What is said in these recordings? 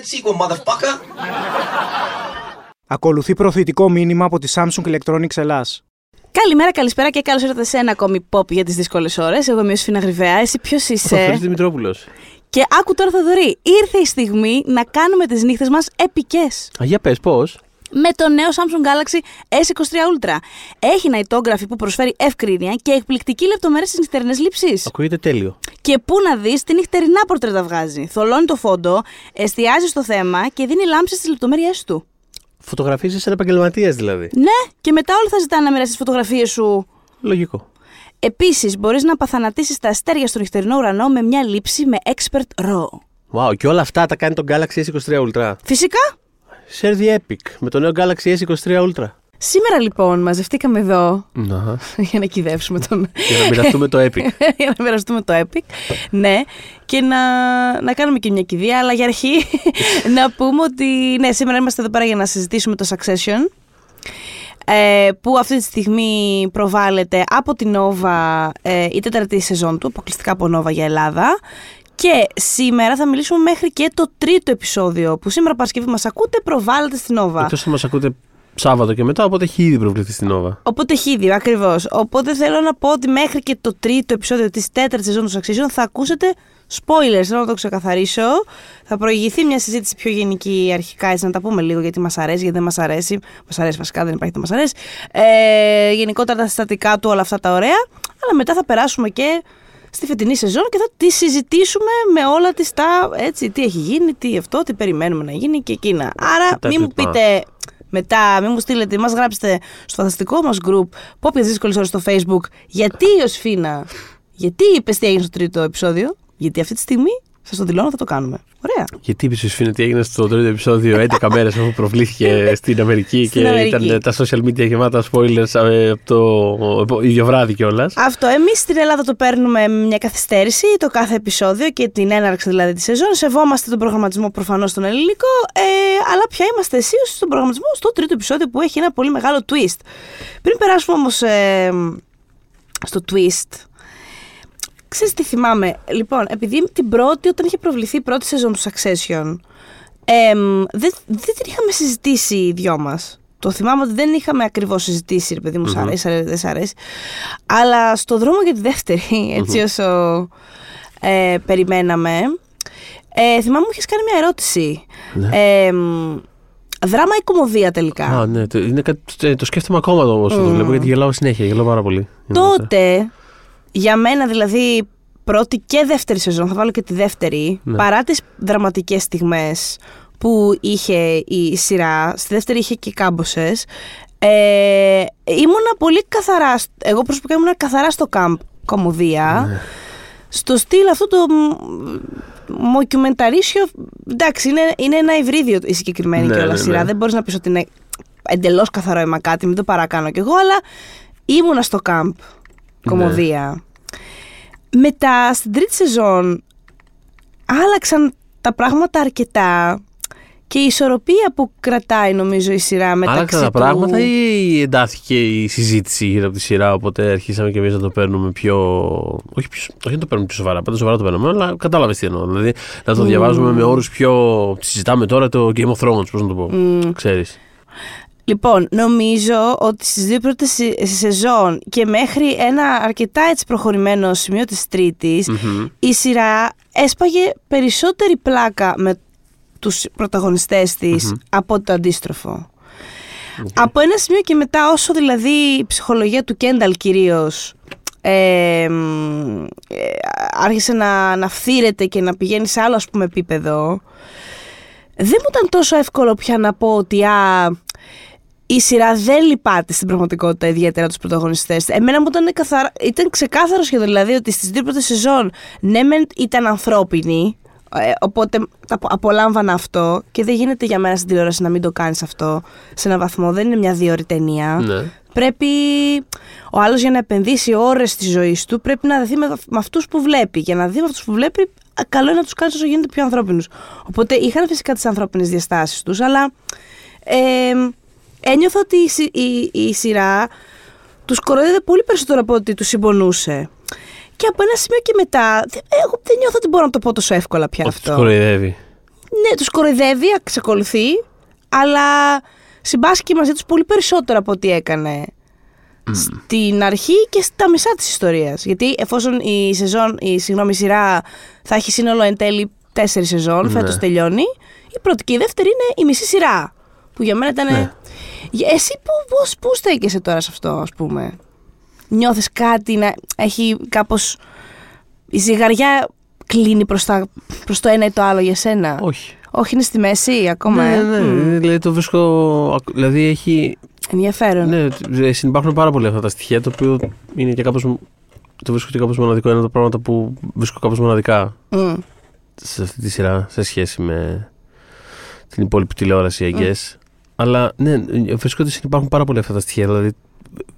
that sequel, motherfucker. Ακολουθεί προωθητικό μήνυμα από τη Samsung Electronics Ελλάς. Καλημέρα, καλησπέρα και καλώς ήρθατε σε ένα ακόμη pop για τις δύσκολες ώρες. Εγώ είμαι ο Σφίνα Γρυβαία. Εσύ ποιος Ο είσαι; Θοδωρής Δημητρόπουλος. Και άκου τώρα, Θοδωρή. Ήρθε η στιγμή να κάνουμε τις νύχτες μας επικές. Α, για πες πώς; Με το νέο Samsung Galaxy S23 Ultra. Έχει ναϊτόγραφη που προσφέρει ευκρίνεια και εκπληκτική λεπτομέρεια στις νυχτερινές λήψεις. Ακούγεται τέλειο. Και πού να δεις τι νυχτερινά πορτρέτα βγάζει. Θολώνει το φόντο, εστιάζει στο θέμα και δίνει λάμψη στις λεπτομέρειές του. Φωτογραφίζεις σαν επαγγελματίας δηλαδή. Ναι, και μετά όλοι θα ζητάνε να μοιράσει τι φωτογραφίες σου. Λογικό. Επίσης, μπορείς να παθανατήσεις τα αστέρια στο νυχτερινό ουρανό με μια λήψη με expert raw. Wow, και όλα αυτά τα κάνει το Galaxy S23 Ultra. Φυσικά. Share the Epic με το νέο Galaxy S23 Ultra. Σήμερα λοιπόν μαζευτήκαμε εδώ Να, για να κυδεύσουμε τον. για να μοιραστούμε το Epic. για να μοιραστούμε το Epic. Ναι, και να, να κάνουμε και μια κηδεία. Αλλά για αρχή να πούμε ότι ναι, σήμερα είμαστε εδώ πέρα για να συζητήσουμε το Succession. Ε, που αυτή τη στιγμή προβάλλεται από την Nova ε, η τέταρτη σεζόν του, αποκλειστικά από Nova για Ελλάδα. Και σήμερα θα μιλήσουμε μέχρι και το τρίτο επεισόδιο που σήμερα Παρασκευή μας ακούτε προβάλλεται στην Nova. Εκτός αν μας ακούτε Σάββατο και μετά, οπότε έχει ήδη προβληθεί στην Nova. Οπότε χίδι, ακριβώς. Οπότε θέλω να πω ότι μέχρι και το τρίτο επεισόδιο της τέταρτης σεζόν του Succession θα ακούσετε spoilers. Θέλω να το ξεκαθαρίσω. Θα προηγηθεί μια συζήτηση πιο γενική αρχικά, έτσι να τα πούμε λίγο γιατί μας αρέσει, γιατί δεν μας αρέσει. Μας αρέσει βασικά, δεν υπάρχει, δεν μας αρέσει. Ε, γενικότερα τα συστατικά του, όλα αυτά τα ωραία. Αλλά μετά θα περάσουμε και στη φετινή σεζόν και θα τη συζητήσουμε με όλα της τα έτσι, τι έχει γίνει, τι αυτό, τι περιμένουμε να γίνει και εκείνα. Άρα τα μην μου λοιπά. πείτε μετά, μην μου στείλετε, μας γράψετε στο φανταστικό μας group Pop για δύσκολες ώρες στο facebook γιατί η Οσφίνα, γιατί είπες τι έγινε στο τρίτο επεισόδιο, γιατί αυτή τη στιγμή σας το δηλώνω θα το κάνουμε. Ωραία. Γιατί είπε σου ότι έγινε στο τρίτο επεισόδιο 11 μέρες αφού προβλήθηκε στην Αμερική Στην και Αμερική. ήταν τα social media γεμάτα spoilers ε, από το ίδιο βράδυ κιόλας. Αυτό. Εμείς στην Ελλάδα το παίρνουμε με μια καθυστέρηση το κάθε επεισόδιο και την έναρξη δηλαδή της σεζόν. Σεβόμαστε τον προγραμματισμό προφανώς στον ελληνικό, ε, αλλά πια είμαστε αισίως στον προγραμματισμό στο τρίτο επεισόδιο που έχει ένα πολύ μεγάλο twist. Πριν περάσουμε όμως ε, στο twist, Ξέρεις τι θυμάμαι; Λοιπόν, επειδή την πρώτη, όταν είχε προβληθεί η πρώτη σεζόν του Succession, εμ, δεν, δεν την είχαμε συζητήσει οι δυο μας. Το θυμάμαι ότι δεν είχαμε ακριβώς συζητήσει, ρε παιδί μου, σ' αρέσει, σ' αρέσει, δεν σ' αρέσει. Αλλά στο δρόμο για τη δεύτερη, έτσι όσο ε, περιμέναμε, ε, θυμάμαι μου είχες κάνει μια ερώτηση. Εμ, δράμα ή κομμωδία τελικά; Α, ναι, το, είναι, κάτι- το, το σκέφτομαι ακόμα όμως όσο το βλέπω γιατί γελάω συνέχεια. Γελάω πάρα πολύ. Τότε, για μένα δηλαδή, πρώτη και δεύτερη σεζόν, θα βάλω και τη δεύτερη, Ναι. παρά τις δραματικές στιγμές που είχε η σειρά, στη δεύτερη είχε και κάμποσες, ε, ήμουνα πολύ καθαρά, σ- εγώ προσωπικά ήμουνα καθαρά στο κάμπ κομμωδία, Ναι. στο στυλ αυτό το μοκιουμενταρίσιο, εντάξει, είναι, είναι ένα υβρίδιο η συγκεκριμένη Ναι, και όλα ναι, σειρά, ναι. δεν μπορείς να πεις ότι είναι εντελώς καθαρό αίμα κάτι, μην το παρακάνω κι εγώ, αλλά ήμουνα στο κάμπ κομμωδία. Μετά, στην τρίτη σεζόν, άλλαξαν τα πράγματα αρκετά και η ισορροπία που κρατάει νομίζω η σειρά μεταξύ Άλλαξαν τα του... πράγματα ή εντάθηκε η συζήτηση γύρω από τη σειρά, οπότε αρχίσαμε και εμείς να το παίρνουμε πιο. Όχι, πιο... όχι να το παίρνουμε πιο σοβαρά, πάντα σοβαρά το παίρνουμε, αλλά κατάλαβες τι εννοώ. Δηλαδή να το διαβάζουμε με όρους πιο. Συζητάμε τώρα το Game of Thrones, πώς να το πω. Ξέρεις. Λοιπόν, νομίζω ότι στις δύο πρώτες σε- σεζόν και μέχρι ένα αρκετά έτσι προχωρημένο σημείο της τριτης η σειρά έσπαγε περισσότερη πλάκα με τους πρωταγωνιστές της από το αντίστροφο. Από ένα σημείο και μετά όσο δηλαδή η ψυχολογία του Κένταλ κυρίως ε, μ, ε, άρχισε να, να φθήρεται και να πηγαίνει σε άλλο ας πούμε επίπεδο δεν μου ήταν τόσο εύκολο πια να πω ότι α, η σειρά δεν λυπάται στην πραγματικότητα ιδιαίτερα τους πρωταγωνιστές. Εμένα μου ήταν, καθαρά, ήταν ξεκάθαρο σχεδόν δηλαδή ότι στις δύο πρώτες σεζόν ναι μεν ήταν ανθρώπινοι ε, οπότε τα απο- απολάμβανα αυτό και δεν γίνεται για μένα στην τηλεόραση να μην το κάνεις αυτό σε έναν βαθμό. Δεν είναι μια δύο ώρη ταινία. Ναι. Πρέπει ο άλλος για να επενδύσει ώρες της ζωής του πρέπει να δει με, με αυτούς που βλέπει. Για να δει με αυτούς που βλέπει, α, καλό είναι να τους κάνεις όσο γίνεται πιο ανθρώπινους. Οπότε είχαν φυσικά τις ανθρώπινες διαστάσεις τους, αλλά ε, ένιωθα ότι η, σι- η, η σειρά τους κοροϊδεύε πολύ περισσότερο από ότι τους συμπονούσε. Και από ένα σημείο και μετά, δε- εγώ δεν νιώθω ότι μπορώ να το πω τόσο εύκολα πια Ότι τους αυτό. κοροϊδεύει. ναι, τους κοροϊδεύει, εξακολουθεί, αλλά συμπάσχει μαζί τους πολύ περισσότερο από ό,τι έκανε στην αρχή και στα μισά της ιστορίας. Γιατί εφόσον η σεζόν, η, συγγνώμη, η σειρά θα έχει σύνολο εν τέλει τέσσερις σεζόν, Ναι. φέτος τελειώνει, η πρώτη και η δεύτερη είναι η μισή σειρά. Που για μένα ήταν. Ναι. Εσύ που, πώς, πού στέκεσαι τώρα σε αυτό, ας πούμε; Νιώθεις κάτι να έχει κάπως... Η ζυγαριά κλείνει προς, τα, προς το ένα ή το άλλο για σένα; Όχι. Όχι, είναι στη μέση ακόμα. Ναι, ε; ναι, Μμ. δηλαδή το βρίσκω. Δηλαδή έχει. Ενδιαφέρον. Ναι, ε, συνυπάρχουν πάρα πολλά αυτά τα στοιχεία, το οποίο είναι και κάπως, το βρίσκω και κάπως μοναδικό. Είναι από τα πράγματα που βρίσκω κάπως μοναδικά Μμ. σε αυτή τη σειρά σε σχέση με την υπόλοιπη τηλεόραση, I guess. Αλλά ναι, βρίσκω ότι συνυπάρχουν πάρα πολλά αυτά τα στοιχεία. Δηλαδή,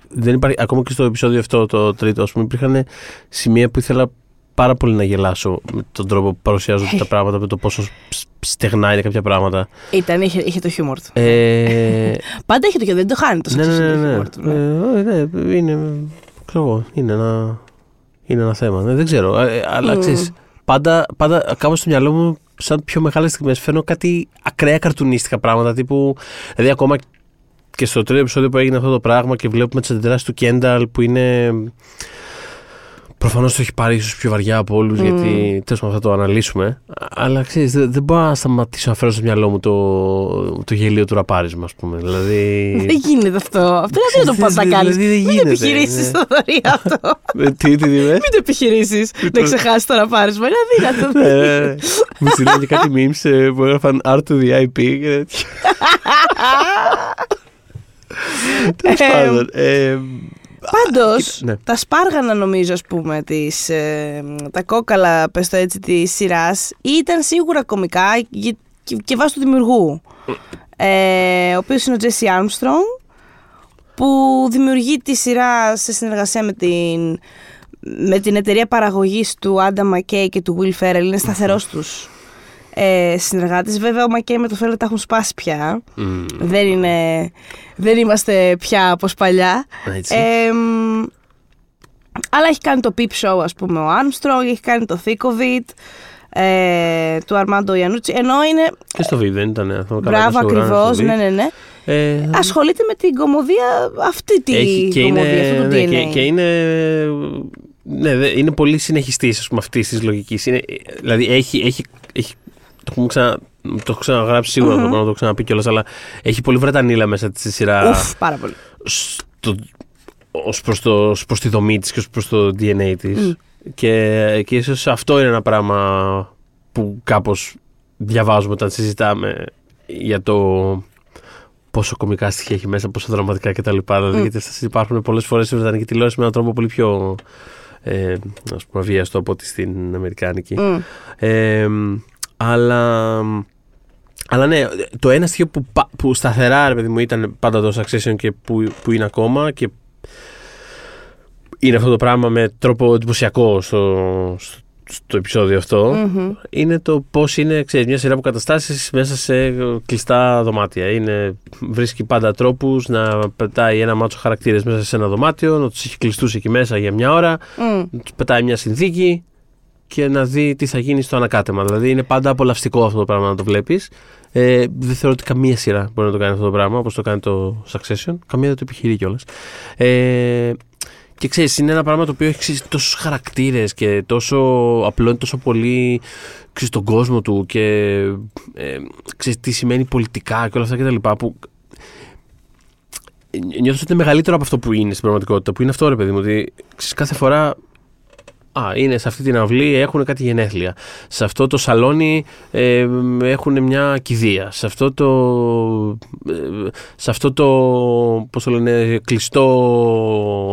δεν υπάρχει, ακόμα και στο επεισόδιο αυτό, το τρίτο, ας πούμε, υπήρχαν σημεία που ήθελα πάρα πολύ να γελάσω με τον τρόπο που παρουσιάζονται τα πράγματα, με το πόσο σ- στεγνά είναι κάποια πράγματα. Ήταν, είχε, είχε το χιούμορ του. Ε, Πάντα είχε το χιούμορ, δεν το χάνει το ναι, ναι, ναι, ναι. χιούμορ του. ναι. Ε, ναι, είναι, ξέρω εγώ, είναι ένα, είναι ένα θέμα. Ναι, δεν ξέρω, ε, αλλά Μμμ. ξέρεις, πάντα, πάντα κάπως στο μυαλό μου σαν πιο μεγάλες στιγμές φέρνω κάτι ακραία καρτουνίστικα πράγματα τύπου, δηλαδή ακόμα και στο τρίτο επεισόδιο που έγινε αυτό το πράγμα και βλέπουμε τις αντιδράσεις του Κένταλ που είναι Προφανώς το έχει πάρει ίσως πιο βαριά από όλους, Μμμ. γιατί τέλος πάντων θα το αναλύσουμε. Αλλά ξέρεις, δεν, δεν μπορώ να σταματήσω να φέρω στο μυαλό μου το, το γελίο του ραπάρισμα, ας πούμε. Δηλαδή. Δεν γίνεται αυτό. Αυτό δεν το Ξέρεις, πώ να δηλαδή, κάνεις. δεν Μην γίνεται, επιχειρήσεις ναι. το δωρή αυτό. Ε, τι, τι, τι, ε; Μην το επιχειρήσεις να ξεχάσεις το να πάρει. Είναι αδύνατο. Ε, Μου στείλανε και κάτι memes ε, που έγραφαν Art to the IP και τέτοια. Τέλος Ε, πάντων. Ε, Πάντω, κοίτα, ναι. τα σπάργανα νομίζω, ας πούμε, της, ε, τα κόκαλα, πες το έτσι, της σειράς, ήταν σίγουρα κομικά και, και, και βάσει του δημιουργού. Ε, ο οποίος είναι ο Jesse Armstrong, που δημιουργεί τη σειρά σε συνεργασία με την, με την εταιρεία παραγωγής του Adam McKay και του Will Ferrell. Είναι σταθερός τους ε, συνεργάτης. Βέβαια, ο McKay με το Ferrell τα έχουν σπάσει πια. μ, Δεν, είναι, δεν είμαστε πια όπως παλιά. Έτσι. Ε, μ, αλλά έχει κάνει το Peep Show, ας πούμε, ο Armstrong, έχει κάνει το Thick of It, ε, του Αρμάντο Ιανούτσι, ενώ είναι, Και στο βίντεο δεν ήταν αυτό. καλά, μπράβο στο Ουράνιο, ακριβώς, στο ναι, Β. ναι, ναι, Ε, ασχολείται με την κομμωδία, αυτή τη έχει, και, κομμωδία, είναι, αυτό το ναι, DNA. και, και είναι, ναι, δε- είναι πολύ συνεχιστής ας πούμε, αυτής της λογικής. Δηλαδή έχει, έχει, έχει το, έχουμε ξανα, το έχω ξαναγράψει σίγουρα το πράγμα, το έχω ξαναπεί κιόλας, αλλά έχει πολύ βρετανίλα μέσα τη στη σειρά. Ουφ, πάρα πολύ. στο, ως προς, το, ως προς τη δομή της και ως προς το DNA της. Και, και ίσως αυτό είναι ένα πράγμα που κάπως διαβάζουμε όταν συζητάμε για το πόσο κομικά στοιχεία έχει μέσα, πόσο δραματικά κτλ. Δηλαδή, γιατί αυτά υπάρχουν πολλές φορές στη Βρετανική τηλεόραση με έναν τρόπο πολύ πιο ε, ας πούμε, αβίαστο από ότι στην Αμερικάνικη. Μμ. Ε, αλλά, αλλά ναι, το ένα στοιχείο που, πα- που σταθερά ρε παιδί μου ήταν πάντα το Succession και που, που είναι ακόμα και είναι αυτό το πράγμα με τρόπο εντυπωσιακό στο, στο επεισόδιο αυτό Μμμ. είναι το πώς είναι ξέρεις, μια σειρά από καταστάσει μέσα σε κλειστά δωμάτια. Είναι, βρίσκει πάντα τρόπους να πετάει ένα μάτσο χαρακτήρες μέσα σε ένα δωμάτιο, να τους έχει κλειστούς εκεί μέσα για μια ώρα, Μμ. να τους πετάει μια συνθήκη και να δει τι θα γίνει στο ανακάτεμα. Δηλαδή είναι πάντα απολαυστικό αυτό το πράγμα να το βλέπεις. Ε, δεν θεωρώ ότι καμία σειρά μπορεί να το κάνει αυτό το πράγμα όπως το κάνει το Succession. Καμία δεν το επιχειρεί κιόλας. Ε, και ξέρεις, είναι ένα πράγμα το οποίο έχει τόσους χαρακτήρες και τόσο απλώνει τόσο πολύ ξέρεις, τον κόσμο του και ε, ξέρεις, τι σημαίνει πολιτικά και όλα αυτά κτλ. Που νιώθω ότι είναι μεγαλύτερο από αυτό που είναι στην πραγματικότητα. Που είναι αυτό, ρε παιδί μου, ότι ξέρεις, κάθε φορά. Α, είναι σε αυτή την αυλή, έχουν κάτι γενέθλια. Σε αυτό το σαλόνι ε, έχουν μια κηδεία. Σε αυτό το, ε, σε αυτό το πώς το λένε, κλειστό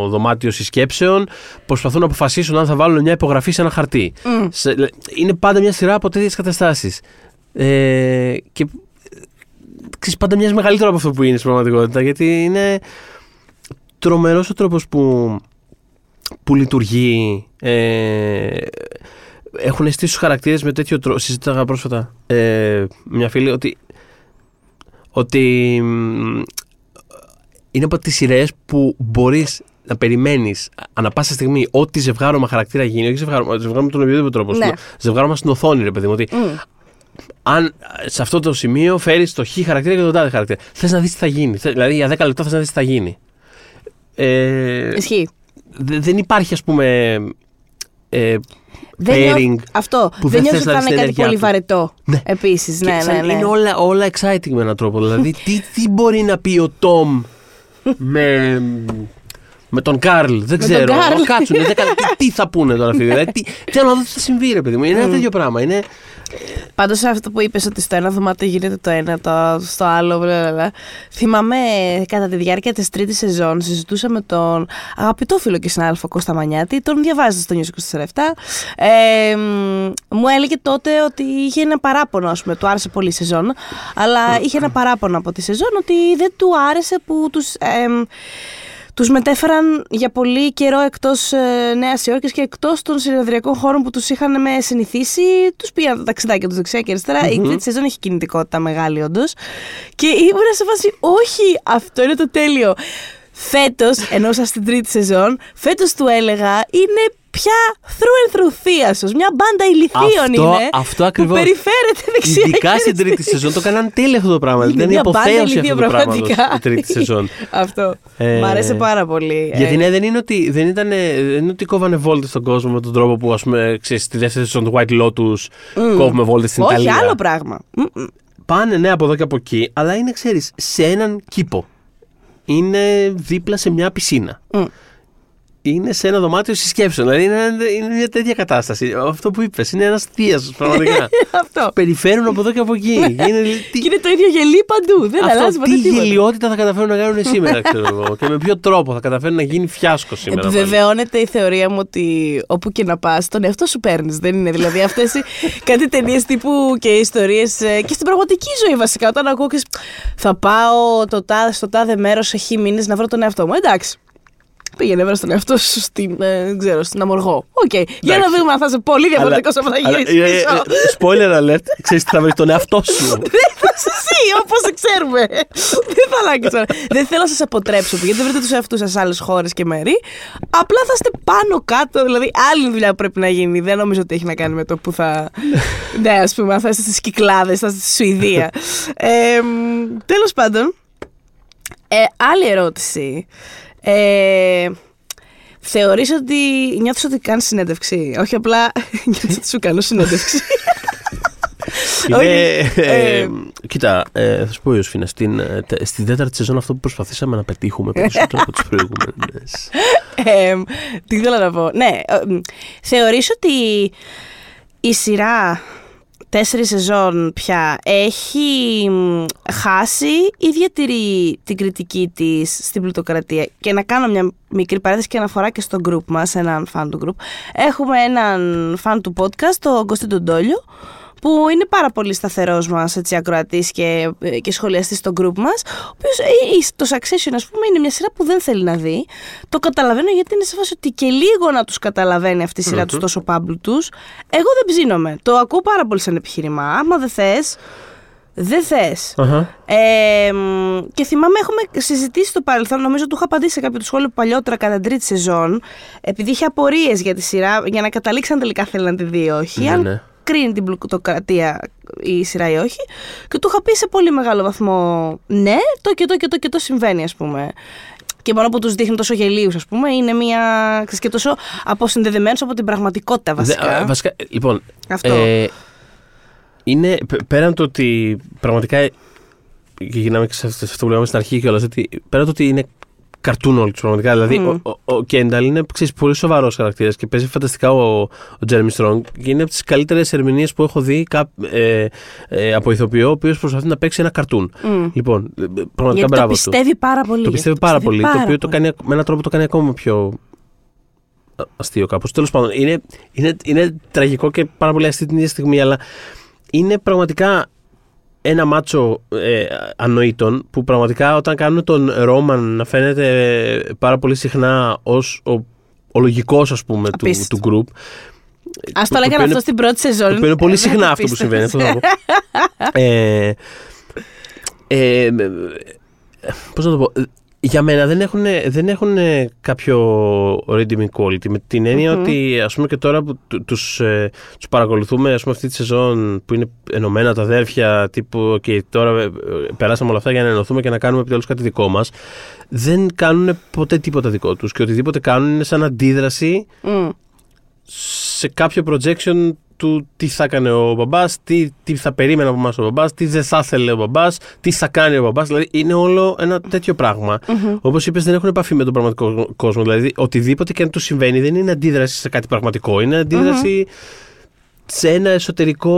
δωμάτιο συσκέψεων προσπαθούν να αποφασίσουν αν θα βάλουν μια υπογραφή σε ένα χαρτί. Μμ. Σε- λέ- είναι πάντα μια σειρά από τέτοιες καταστάσεις. Ε, και ξέρεις, πάντα μοιάζει μεγαλύτερο από αυτό που είναι στην πραγματικότητα γιατί είναι τρομερός ο τρόπος που, που λειτουργεί. Ε, έχουν στήσει τους χαρακτήρες με τέτοιο τρόπο. Συζήταγα πρόσφατα ε, μια φίλη ότι, ότι μ, είναι από τις σειρές που μπορείς να περιμένεις ανα πάσα στιγμή ό,τι ζευγάρωμα χαρακτήρα γίνει, όχι ζευγάρωμα, ζευγάρωμα με τον οποιοδήποτε τρόπο. Ναι. στο- Ζευγάρωμα στην οθόνη, ρε παιδί μου. Ότι Μμ. αν σε αυτό το σημείο φέρεις το χ χαρακτήρα και τον τάδε χαρακτήρα. Θες να δεις τι θα γίνει. Θε- Δηλαδή για 10 λεπτά θες να δεις τι θα γίνει. Ε, Ισχύει. Δε- δεν υπάρχει, ας πούμε. Ε, Δεν pairing νιώθω- αυτό. που δεν δεν νιώθω θες ότι να θα δεις είναι την κάτι ενέργειά πολύ του. βαρετό. Ναι. Επίσης. και Ναι, σαν ναι, ναι. Είναι όλα, όλα exciting με έναν τρόπο. δηλαδή, τι, τι μπορεί να πει ο Τόμ με, με τον Καρλ. Δεν Με ξέρω. τον Καρλ. Κάτσουνε, δεν κα- τι, τι θα πούνε τώρα αυτοί. Δηλαδή, τι, θέλω να δω τι θα συμβεί, ρε παιδί μου. Είναι ένα τέτοιο πράγμα. Είναι, Πάντως αυτό που είπες ότι στο ένα δωμάτιο γίνεται το ένα, το, στο άλλο. Μπλα, μπλα, μπλα. Θυμάμαι κατά τη διάρκεια της τρίτης σεζόν συζητούσα με τον αγαπητό φίλο και συνάδελφο Κώστα Μανιάτη. Τον διαβάζετε στο News 24 Ε, μ, μου έλεγε τότε ότι είχε ένα παράπονο, ας πούμε, του άρεσε πολύ η σεζόν, αλλά είχε ένα παράπονο από τη σεζόν ότι δεν του άρεσε που τους. Τους μετέφεραν για πολύ καιρό εκτός ε, Νέας Υόρκης και εκτός των συνεδριακών χώρων που τους είχαν με συνηθίσει. Τους πήγαν τα ταξιδάκια τους δεξιά και αριστερα Η τρίτη σεζόν έχει κινητικότητα μεγάλη όντως. Και ήμουν σε φάση, όχι, αυτό είναι το τέλειο. Φέτος, ενώ σας στην τρίτη σεζόν, φέτος του έλεγα, είναι πια through and through θείασος. Μια μπάντα ηλικίων Αυτό- είναι αυτό που ακριβώς. περιφέρεται δεξιά ειδικά και στην αριστερά. τρίτη σεζόν το κάναν τέλειο αυτό το πράγμα. Είναι Δεν είναι μια μπάντα αποθέωση αυτό ηλικίων, το πράγμα πραγματικά. η τρίτη σεζόν. Αυτό. Ε, Μ' αρέσει πάρα πολύ. Γιατί Ε, ναι, δεν είναι ότι, δεν ήταν, δεν είναι ότι κόβανε βόλτες στον κόσμο με τον τρόπο που, ας πούμε, ξέρεις, στη δεύτερη σεζόν του White Lotus κόβουμε βόλτες στην Όχι, Ιταλία. άλλο πράγμα. Μ, μ. Πάνε, ναι, από εδώ και από εκεί, αλλά είναι, ξέρεις, σε έναν κήπο. Είναι δίπλα σε μια πισίνα. Μμ. Είναι σε ένα δωμάτιο συσκέψεων. Δηλαδή είναι, είναι μια τέτοια κατάσταση. Αυτό που είπες, είναι ένας θεία πραγματικά. Αυτό. Περιφέρουν από εδώ και από εκεί. είναι, τι, Και είναι το ίδιο γελί παντού. Δεν αλλάζει αυτό, ποτέ τι τίποτα. γελιότητα θα καταφέρουν να κάνουν σήμερα, ξέρω εγώ. και με ποιο τρόπο θα καταφέρουν να γίνει φιάσκο σήμερα. πάλι. Επιβεβαιώνεται η θεωρία μου ότι όπου και να πας, τον εαυτό σου παίρνεις. Δεν είναι δηλαδή αυτές κάτι ταινίες τύπου και ιστορίες και στην πραγματική ζωή βασικά. Όταν ακούω και σ- θα πάω το τάδε, στο τάδε μέρος σε χι μήνες να βρω τον εαυτό μου. Εντάξει. Πήγαινε βρες τον εαυτό σου στην, ε, δεν ξέρω, στην Αμοργό. Οκ. Για να δούμε αν θα είσαι πολύ διαφορετικός από θα Αλλά, γυρίσει ε, ε, πίσω. ε, Spoiler alert, ξέρεις τι θα βρεις τον εαυτό σου. Δεν θα είσαι εσύ, όπως ξέρουμε. Δεν θα αλλάξει τώρα. Δεν θέλω να σας αποτρέψω, γιατί δεν βρείτε τους εαυτούς σας σε άλλες χώρες και μέρη. Απλά θα είστε πάνω κάτω, δηλαδή άλλη δουλειά που πρέπει να γίνει. Δεν νομίζω ότι έχει να κάνει με το που θα. ναι, ας πούμε, αν θα είστε στις Κυκλάδες, θα είστε στη Σουηδία. ε, Τέλος πάντων, ε, άλλη ερώτηση. Ε, Θεωρείς ότι νιώθεις ότι κάνεις συνέντευξη; Όχι απλά νιώθεις ότι σου κάνω συνέντευξη Είναι, Όχι, ε, ε, κοίτα, ε, θα σου πω, Ιωσήφινα, στην, ε, τε- στην τέταρτη σεζόν αυτό που προσπαθήσαμε να πετύχουμε περισσότερο από τις προηγούμενες. Ε, τι ήθελα να πω. Ναι, ε, μ, θεωρείς ότι η σειρά τέσσερις σεζόν πια έχει μ, χάσει ή διατηρεί την κριτική της στην πλουτοκρατία. Και να κάνω μια μικρή παρένθεση και αναφορά και στο group μας, έναν φαν του group. Έχουμε έναν φαν του podcast, τον Κωστή Ντόλιο, που είναι πάρα πολύ σταθερός μας έτσι, ακροατής και, ε, και σχολιαστής στο group μας, ο οποίος ε, το Succession ας πούμε είναι μια σειρά που δεν θέλει να δει. Το καταλαβαίνω γιατί είναι σε φάση ότι και λίγο να τους καταλαβαίνει αυτή η σειρά τους τόσο πάμπλου τους. Εγώ δεν ψήνομαι. Το ακούω πάρα πολύ σαν επιχείρημα. Άμα δεν θες, δεν θες. Ε, μ, και θυμάμαι, έχουμε συζητήσει στο παρελθόν, νομίζω του είχα απαντήσει σε κάποιο του σχόλιο παλιότερα κατά την τρίτη σεζόν, επειδή είχε απορίες για τη σειρά, για να καταλήξει αν τελικά θέλει να τη δει ή όχι. Ναι, αν ναι. Κρίνει την πλουτοκρατία η σειρά ή όχι. Και του είχα πει σε πολύ μεγάλο βαθμό ναι, το και το και το και το συμβαίνει, ας πούμε. Και μόνο που τους δείχνει τόσο γελίους, ας πούμε, είναι μια. ξέρεις, και τόσο αποσυνδεδεμένου από την πραγματικότητα βασικά. Δε- α, βασικά, λοιπόν, Αυτό. ε, είναι π- πέραν το ότι πραγματικά. ε, Και γυρνάμε και σε αυτό σε αυτό που λέγαμε στην αρχή κιόλας. Ότι πέραν το ότι είναι καρτούν όλοι τους πραγματικά. Δηλαδή, Μμ. ο, ο, ο Κένταλ είναι ξέρεις, πολύ σοβαρός χαρακτήρας και παίζει φανταστικά ο, ο Τζέρεμι Στρόγκ και είναι από τις καλύτερες ερμηνείες που έχω δει κά, ε, ε, από ηθοποιό ο οποίος προσπαθεί να παίξει ένα καρτούν. Μμ. Λοιπόν, ε, πραγματικά Γιατί το μπράβο του. πιστεύει πάρα πολύ. Το πιστεύει πάρα πολύ. Το οποίο το πολύ. κάνει, με έναν τρόπο το κάνει ακόμα πιο α- αστείο κάπως. Τέλος πάντων, είναι, είναι, είναι τραγικό και πάρα πολύ αστείο την ίδια στιγμή, αλλά είναι πραγματικά ένα μάτσο ε, ανοήτων που πραγματικά όταν κάνουν τον Ρόμαν να φαίνεται πάρα πολύ συχνά ως ο, ο λογικός ας πούμε του, Απίστευτο. του group Α το το λέγανε οποίο αυτό είναι- στην πρώτη σεζόν. το οποίο είναι πολύ Ε, συχνά δεν αυτό που συμβαίνει. Αυτό πίστευες. θα πω. ε, ε, ε, πώς να το πω. Ε, για μένα δεν έχουν, δεν έχουν κάποιο redeeming quality με την εννοια ότι ας πούμε και τώρα που του- τους, ε, τους παρακολουθούμε ας πούμε αυτή τη σεζόν που είναι ενωμένα τα αδέρφια τύπου και τώρα ε, ε, περάσαμε όλα αυτά για να ενωθούμε και να κάνουμε επιτέλους κάτι δικό μας δεν κάνουν ποτέ τίποτα δικό τους και οτιδήποτε κάνουν είναι σαν αντίδραση Μμ. σε κάποιο projection του τι θα έκανε ο μπαμπάς, τι, τι θα περίμενε από εμάς ο μπαμπάς, τι δεν θα ήθελε ο μπαμπάς, τι θα κάνει ο μπαμπάς. Δηλαδή είναι όλο ένα τέτοιο πράγμα. Όπως είπες, δεν έχουν επαφή με τον πραγματικό κόσμο. Δηλαδή οτιδήποτε και αν του συμβαίνει δεν είναι αντίδραση σε κάτι πραγματικό. Είναι αντίδραση σε ένα εσωτερικό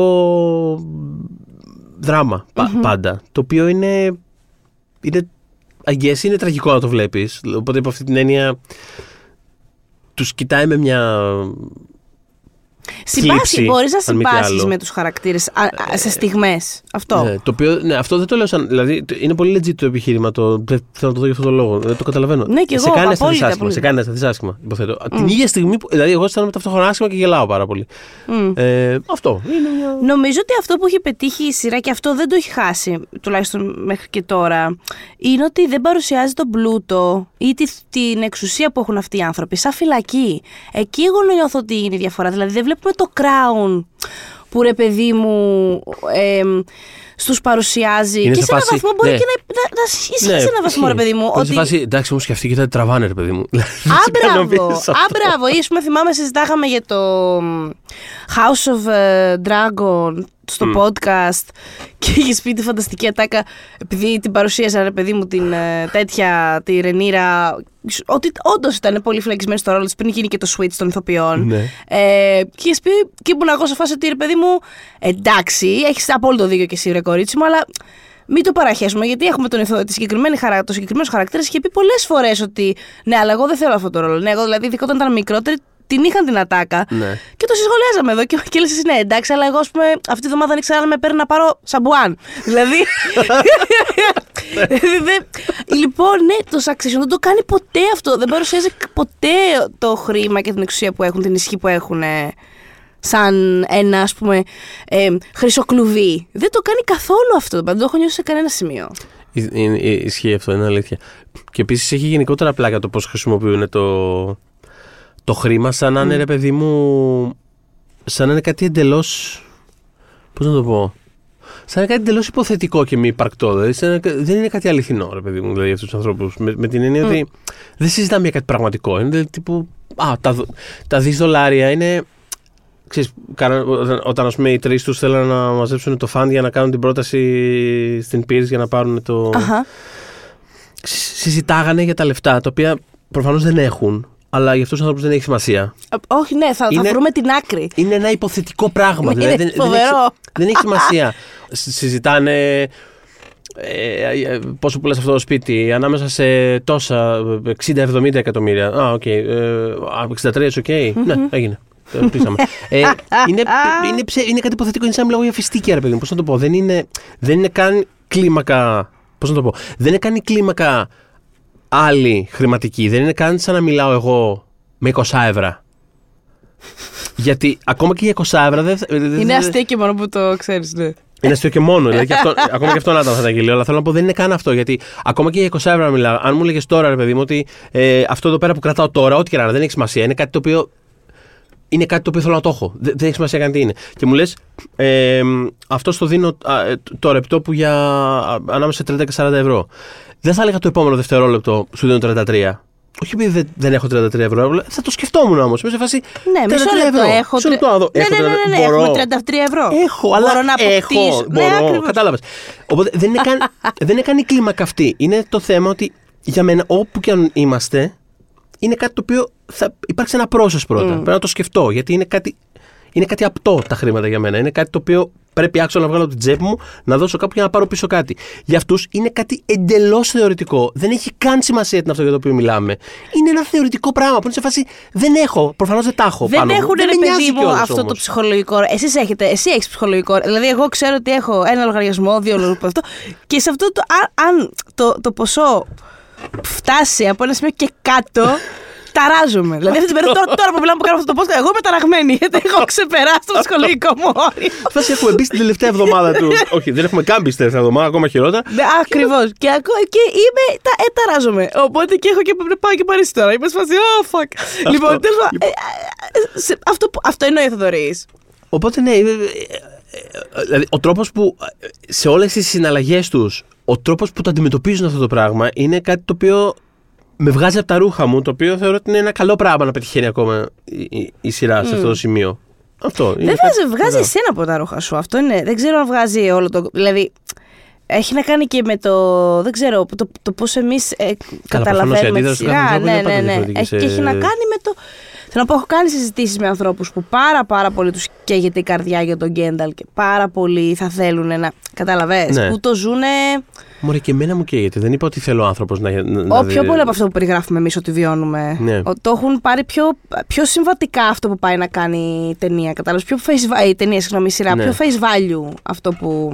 δράμα πα- πάντα. Το οποίο είναι. είναι I guess, είναι τραγικό να το βλέπεις. Οπότε από αυτή την έννοια. Τους κοιτάει με μια Συμπάσχει, θλίψη, μπορείς να αν μη τι συμπάσχει άλλο. με τους χαρακτήρες σε στιγμές. Αυτό. Ναι, το οποίο, ναι, αυτό δεν το λέω σαν. Δηλαδή το- είναι πολύ legit το επιχείρημα. Το, δεν θέλω να το δω για αυτόν τον λόγο. Δεν το καταλαβαίνω. Ναι, και σε εγώ, κάνει να απόλυτα, αισθανθεί άσχημα. Σε απόλυτα. κάνει να αισθανθεί άσχημα, υποθέτω. Την ίδια στιγμή που. Δηλαδή, εγώ αισθάνομαι ταυτόχρονα άσχημα και γελάω πάρα πολύ. Μμ. Ε, αυτό. Είναι μια. Νομίζω ότι αυτό που έχει πετύχει η σειρά και αυτό δεν το έχει χάσει, τουλάχιστον μέχρι και τώρα, είναι ότι δεν παρουσιάζει τον πλούτο ή τη, την εξουσία που έχουν αυτοί οι άνθρωποι σαν φυλακή. Εκεί εγώ νιώθω ότι είναι η διαφορά. Δηλαδή δεν βλέπουμε το crown που ρε παιδί μου ε, στους παρουσιάζει Είναι και σε σε έναν φάση- βαθμό μπορεί ναι. και να, να, να ισχύει Ναι, σε έναν βαθμό ρε ισχύει. παιδί μου. Ότι... Ότι... Σε φάση, εντάξει, όμως και αυτοί κοιτάτε τραβάνε, ρε παιδί μου. Α, μπράβο. Α, μπράβο. Ή, ας πούμε, θυμάμαι, συζητάγαμε για το μ, House of ε, Dragon στο podcast και είχε πει τη φανταστική ατάκα επειδή την παρουσίαζα ρε παιδί μου την ε, τέτοια τη Ρενίρα ότι όντως ήταν πολύ φυλακισμένη στο ρόλο τη πριν γίνει και το switch των ηθοποιών Ναι. ε, και είχες πει και ήμουν εγώ σε φάση ότι ρε παιδί μου εντάξει έχεις απόλυτο δίκιο και εσύ ρε κορίτσι μου αλλά μην το παραχέσουμε, γιατί έχουμε τον ηθο... τη συγκεκριμένη χαρά... το συγκεκριμένο χαρακτήρα. Είχε πει πολλές φορές ότι ναι, αλλά εγώ δεν θέλω αυτό το ρόλο. Ναι, εγώ δηλαδή, ειδικά όταν ήταν μικρότερη, την είχαν την ατάκα. Ναι. Και το συσχολιάζαμε εδώ και, και λες εσύ, ναι, εντάξει, αλλά εγώ, ας πούμε, αυτή τη βδομάδα δεν ήξερα αν με παίρνει να πάρω σαμπουάν. δηλαδή. δεν- λοιπόν, ναι, το Succession δεν το κάνει ποτέ αυτό. Δεν παρουσιάζει ποτέ το χρήμα και την εξουσία που έχουν, την ισχύ που έχουν. ε, σαν ένα, ας πούμε, ε, χρυσό κλουβί. Δεν το κάνει καθόλου αυτό. Δεν το έχω νιώσει σε κανένα σημείο. Ε, ε, ε, Ισχύει αυτό, είναι αλήθεια. Και επίσης έχει γενικότερα πλάκα το πώς χρησιμοποιούν το, το χρήμα, σαν να είναι ρε παιδί μου. σαν να είναι κάτι εντελώς. Πώς να το πω. Σαν να είναι κάτι εντελώς υποθετικό και μη υπαρκτό. Δηλαδή, σαν να- δεν είναι κάτι αληθινό, ρε παιδί μου, δηλαδή, για αυτούς τους ανθρώπους. Με, με την έννοια ότι δεν συζητάμε για κάτι πραγματικό. Είναι δηλαδή, τύπου. Α, τα, δο- τα δις δολάρια είναι. Ξέρεις, κάνα- όταν, όταν ας πούμε, οι τρεις τους θέλουν να μαζέψουν το φαντ για να κάνουν την πρόταση στην Pierce για να πάρουν το. Αχα. Συ- Συζητάγανε για τα λεφτά, τα οποία προφανώς δεν έχουν, αλλά για αυτούς τους ανθρώπους δεν έχει σημασία. Ε, Όχι, ναι, θα, θα Είναι- βρούμε την άκρη. Είναι ένα υποθετικό πράγμα. Είναι δηλαδή δεν, δεν, έχει, φοβερό. δεν έχει σημασία. Συ- Συζητάνε. Ε, ε, πόσο πουλάς αυτό το σπίτι ανάμεσα σε τόσα 60-70 εκατομμύρια. Α, οκ. ε, α, 63 it's ok. Ναι, έγινε. Ε, Κλείσαμε. ε, είναι, είναι, ψε- είναι κάτι υποθετικό. Είναι σαν να μιλάω για φιστίκια, ρε παιδί μου. Πώς να το πω. Δεν είναι, δεν είναι καν κλίμακα. Πώς να το πω. Δεν είναι καν η κλίμακα άλλη χρηματική. Δεν είναι καν σαν να μιλάω εγώ με 20 ευρώ. Γιατί ακόμα και για 20 ευρώ δεν. θα- δεν- Είναι δεν- αστείο και μόνο που το ξέρεις, ναι. είναι αστείο και μόνο. Δηλαδή και αυτό, ακόμα και αυτό να ήταν θα ήταν γελίο. Αλλά θέλω να πω δεν είναι καν αυτό. Γιατί ακόμα και για 20 ευρώ να μιλάω. Αν μου έλεγε τώρα, ρε παιδί μου, ότι ε, αυτό εδώ πέρα που κρατάω τώρα, ό,τι και να είναι, δεν έχει σημασία. Είναι κάτι το οποίο. Είναι κάτι το οποίο θέλω να το έχω. Δεν, δεν έχει σημασία καν τι είναι. Και μου λες, ε, αυτό το δίνω α, ε, το ρεπτό που για α, ανάμεσα σε 30 και 40 ευρώ. Δεν θα έλεγα το επόμενο δευτερόλεπτο σου δίνω 33. Όχι επειδή δεν, δεν έχω 33 ευρώ, αλλά θα το σκεφτόμουν όμως. Είμαι σε φάση. Ναι, μισό 33 λεπτό. ευρώ. Έχω, Μισό τρε- λεπτό να δω. ναι, Έχω ναι, ναι, 30 ναι, ναι, μπορώ. έχουμε 33 ευρώ. Έχω, αλλά μπορώ να έχω, αποκτήσω. μπορώ, ναι, ακριβώς. κατάλαβες. Οπότε δεν είναι, καν, δεν είναι καν η κλίμακα αυτή. Είναι το θέμα ότι για μένα όπου και αν είμαστε, είναι κάτι το οποίο θα υπάρξει ένα process πρώτα. Πρέπει να το σκεφτώ, γιατί είναι κάτι, είναι κάτι απτό τα χρήματα για μένα. Είναι κάτι το οποίο πρέπει άξιο να βγάλω από την τσέπη μου, να δώσω κάπου για να πάρω πίσω κάτι. Για αυτούς είναι κάτι εντελώς θεωρητικό. Δεν έχει καν σημασία την αυτό για το οποίο μιλάμε. Είναι ένα θεωρητικό πράγμα που είναι σε φάση δεν έχω. Προφανώς δεν τα έχω. Δεν πάνω μου. έχουν, ρε με νοιάζει παιδί μου, κιόλας αυτό το όμως. ψυχολογικό. Εσείς έχετε, εσύ έχεις ψυχολογικό. Δηλαδή, εγώ ξέρω ότι έχω ένα λογαριασμό, δύο λογαριασμό αυτό. Και σε αυτό το. Αν, αν το, το ποσό φτάσει από ένα σημείο και κάτω, ταράζομαι. δηλαδή αυτή την περίοδο τώρα, τώρα που μιλάμε που κάνω αυτό το podcast, εγώ είμαι ταραγμένη γιατί έχω ξεπεράσει το ψυχολογικό μου όριο. Φάση έχουμε μπει στην τελευταία εβδομάδα του. Όχι, δεν έχουμε καν μπει στην τελευταία εβδομάδα, ακόμα χειρότερα. Ναι, Ακριβώ. Και, ακού- και είμαι. Τα, ε, ταράζομαι. Οπότε και έχω και πρέπει να πάω και Παρίσι τώρα. Είμαι σε φάση, oh fuck. Λοιπόν, τέλο πάντων. ε, ε, σε- Αυτό, που- αυτό εννοεί ο Θοδωρή. Οπότε ναι, ε, ε, ε, δηλαδή ο τρόπος που ε, σε όλες τις συναλλαγές τους, ο τρόπος που το αντιμετωπίζουν αυτό το πράγμα είναι κάτι το οποίο με βγάζει από τα ρούχα μου, το οποίο θεωρώ ότι είναι ένα καλό πράγμα να πετυχαίνει ακόμα η, η- η σειρά σε αυτό το σημείο. Αυτό. είναι Δεν κάτι- βγάζει, βγάζει Ναι. εσένα από τα ρούχα σου. Αυτό είναι. Δεν ξέρω αν βγάζει όλο το. Δηλαδή. Έχει να κάνει και με το. Δεν ξέρω. Το, το πώς εμείς ε, καταλαβαίνουμε τη αντίδραση του κάθε σειρά. ανθρώπου Ναι, είναι ναι, πάντα ναι. διαφορετική Έχει, σε- και έχει να κάνει με το. Θέλω να πω, έχω κάνει συζητήσεις με ανθρώπους που πάρα πάρα πολύ τους καίγεται η καρδιά για τον Γκένταλ και πάρα πολύ θα θέλουν να. Καταλαβέ. Ναι. Που το ζούνε. Μωρέ και εμένα μου καίγεται. Δεν είπα ότι θέλω άνθρωπος να, να, να Ό, δει- πιο πολύ από αυτό που περιγράφουμε εμείς ότι βιώνουμε. Ναι. Ο- Το έχουν πάρει πιο, πιο συμβατικά αυτό που πάει να κάνει η ταινία. Κατάλαβες. Πιο face value. Η ταινία, συγγνώμη, η σειρά. Ναι. Πιο face value αυτό που,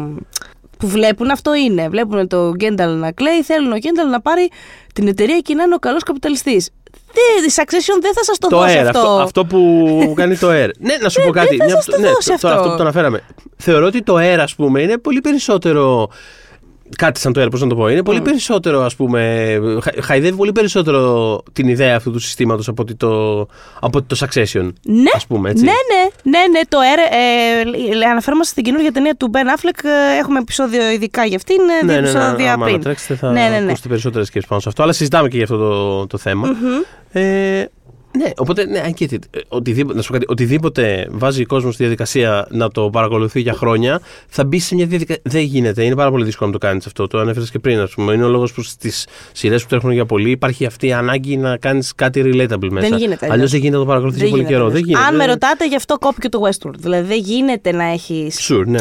που βλέπουν. Αυτό είναι. Βλέπουν το Γκένταλ να κλαίει. Θέλουν ο Γκένταλ να πάρει την εταιρεία και να είναι ο καλός καπιταλιστής. Η Succession δεν θα σας το, Το δώσει air, αυτό. αυτό, αυτό που κάνει το air. Ναι, να σου πω δεν κάτι. θα μια- σας το ναι, δώσει το- τώρα αυτό. αυτό που το αναφέραμε. Θεωρώ ότι το air, ας πούμε, είναι πολύ περισσότερο. Κάτι σαν το air, πώς να το πω. Είναι πολύ περισσότερο, ας πούμε. χα- Χαϊδεύει πολύ περισσότερο την ιδέα αυτού του συστήματος από ότι το, από ότι το Succession. Ναι, Ας πούμε, έτσι. ναι, ναι, ναι, ναι, το Air, ε, ε, αναφέρομαστε στην καινούργια ταινία του Ben Affleck, ε, έχουμε επεισόδιο ειδικά για αυτήν, ε, δύο Ναι, ναι, ναι, επεισόδια άμα πριν. ανατρέξετε θα Ναι, ναι, ναι. ακούσετε περισσότερες σκέψεις πάνω σε αυτό, αλλά συζητάμε και για αυτό το, το θεμα Ε, ναι, οπότε, ναι, I get it. Ε, Οτιδήποτε, να σου πω κάτι, οτιδήποτε βάζει ο κόσμο στη διαδικασία να το παρακολουθεί για χρόνια, θα μπει σε μια διαδικασία. Δεν γίνεται. Είναι πάρα πολύ δύσκολο να το κάνεις αυτό. Το ανέφερες και πριν, ας πούμε. Είναι ο λόγος που στις σειρές που τρέχουν για πολύ υπάρχει αυτή η ανάγκη να κάνεις κάτι relatable μέσα. γίνεται αλλιώς. Αλλιώς δεν γίνεται να το παρακολουθείς Δεν πολύ γίνεται καιρό. αλλιώς. Δεν γίνεται. Αν με ρωτάτε, γι' αυτό κόπηκε το Westworld. Δηλαδή δεν γίνεται να έχει. Sure, ναι.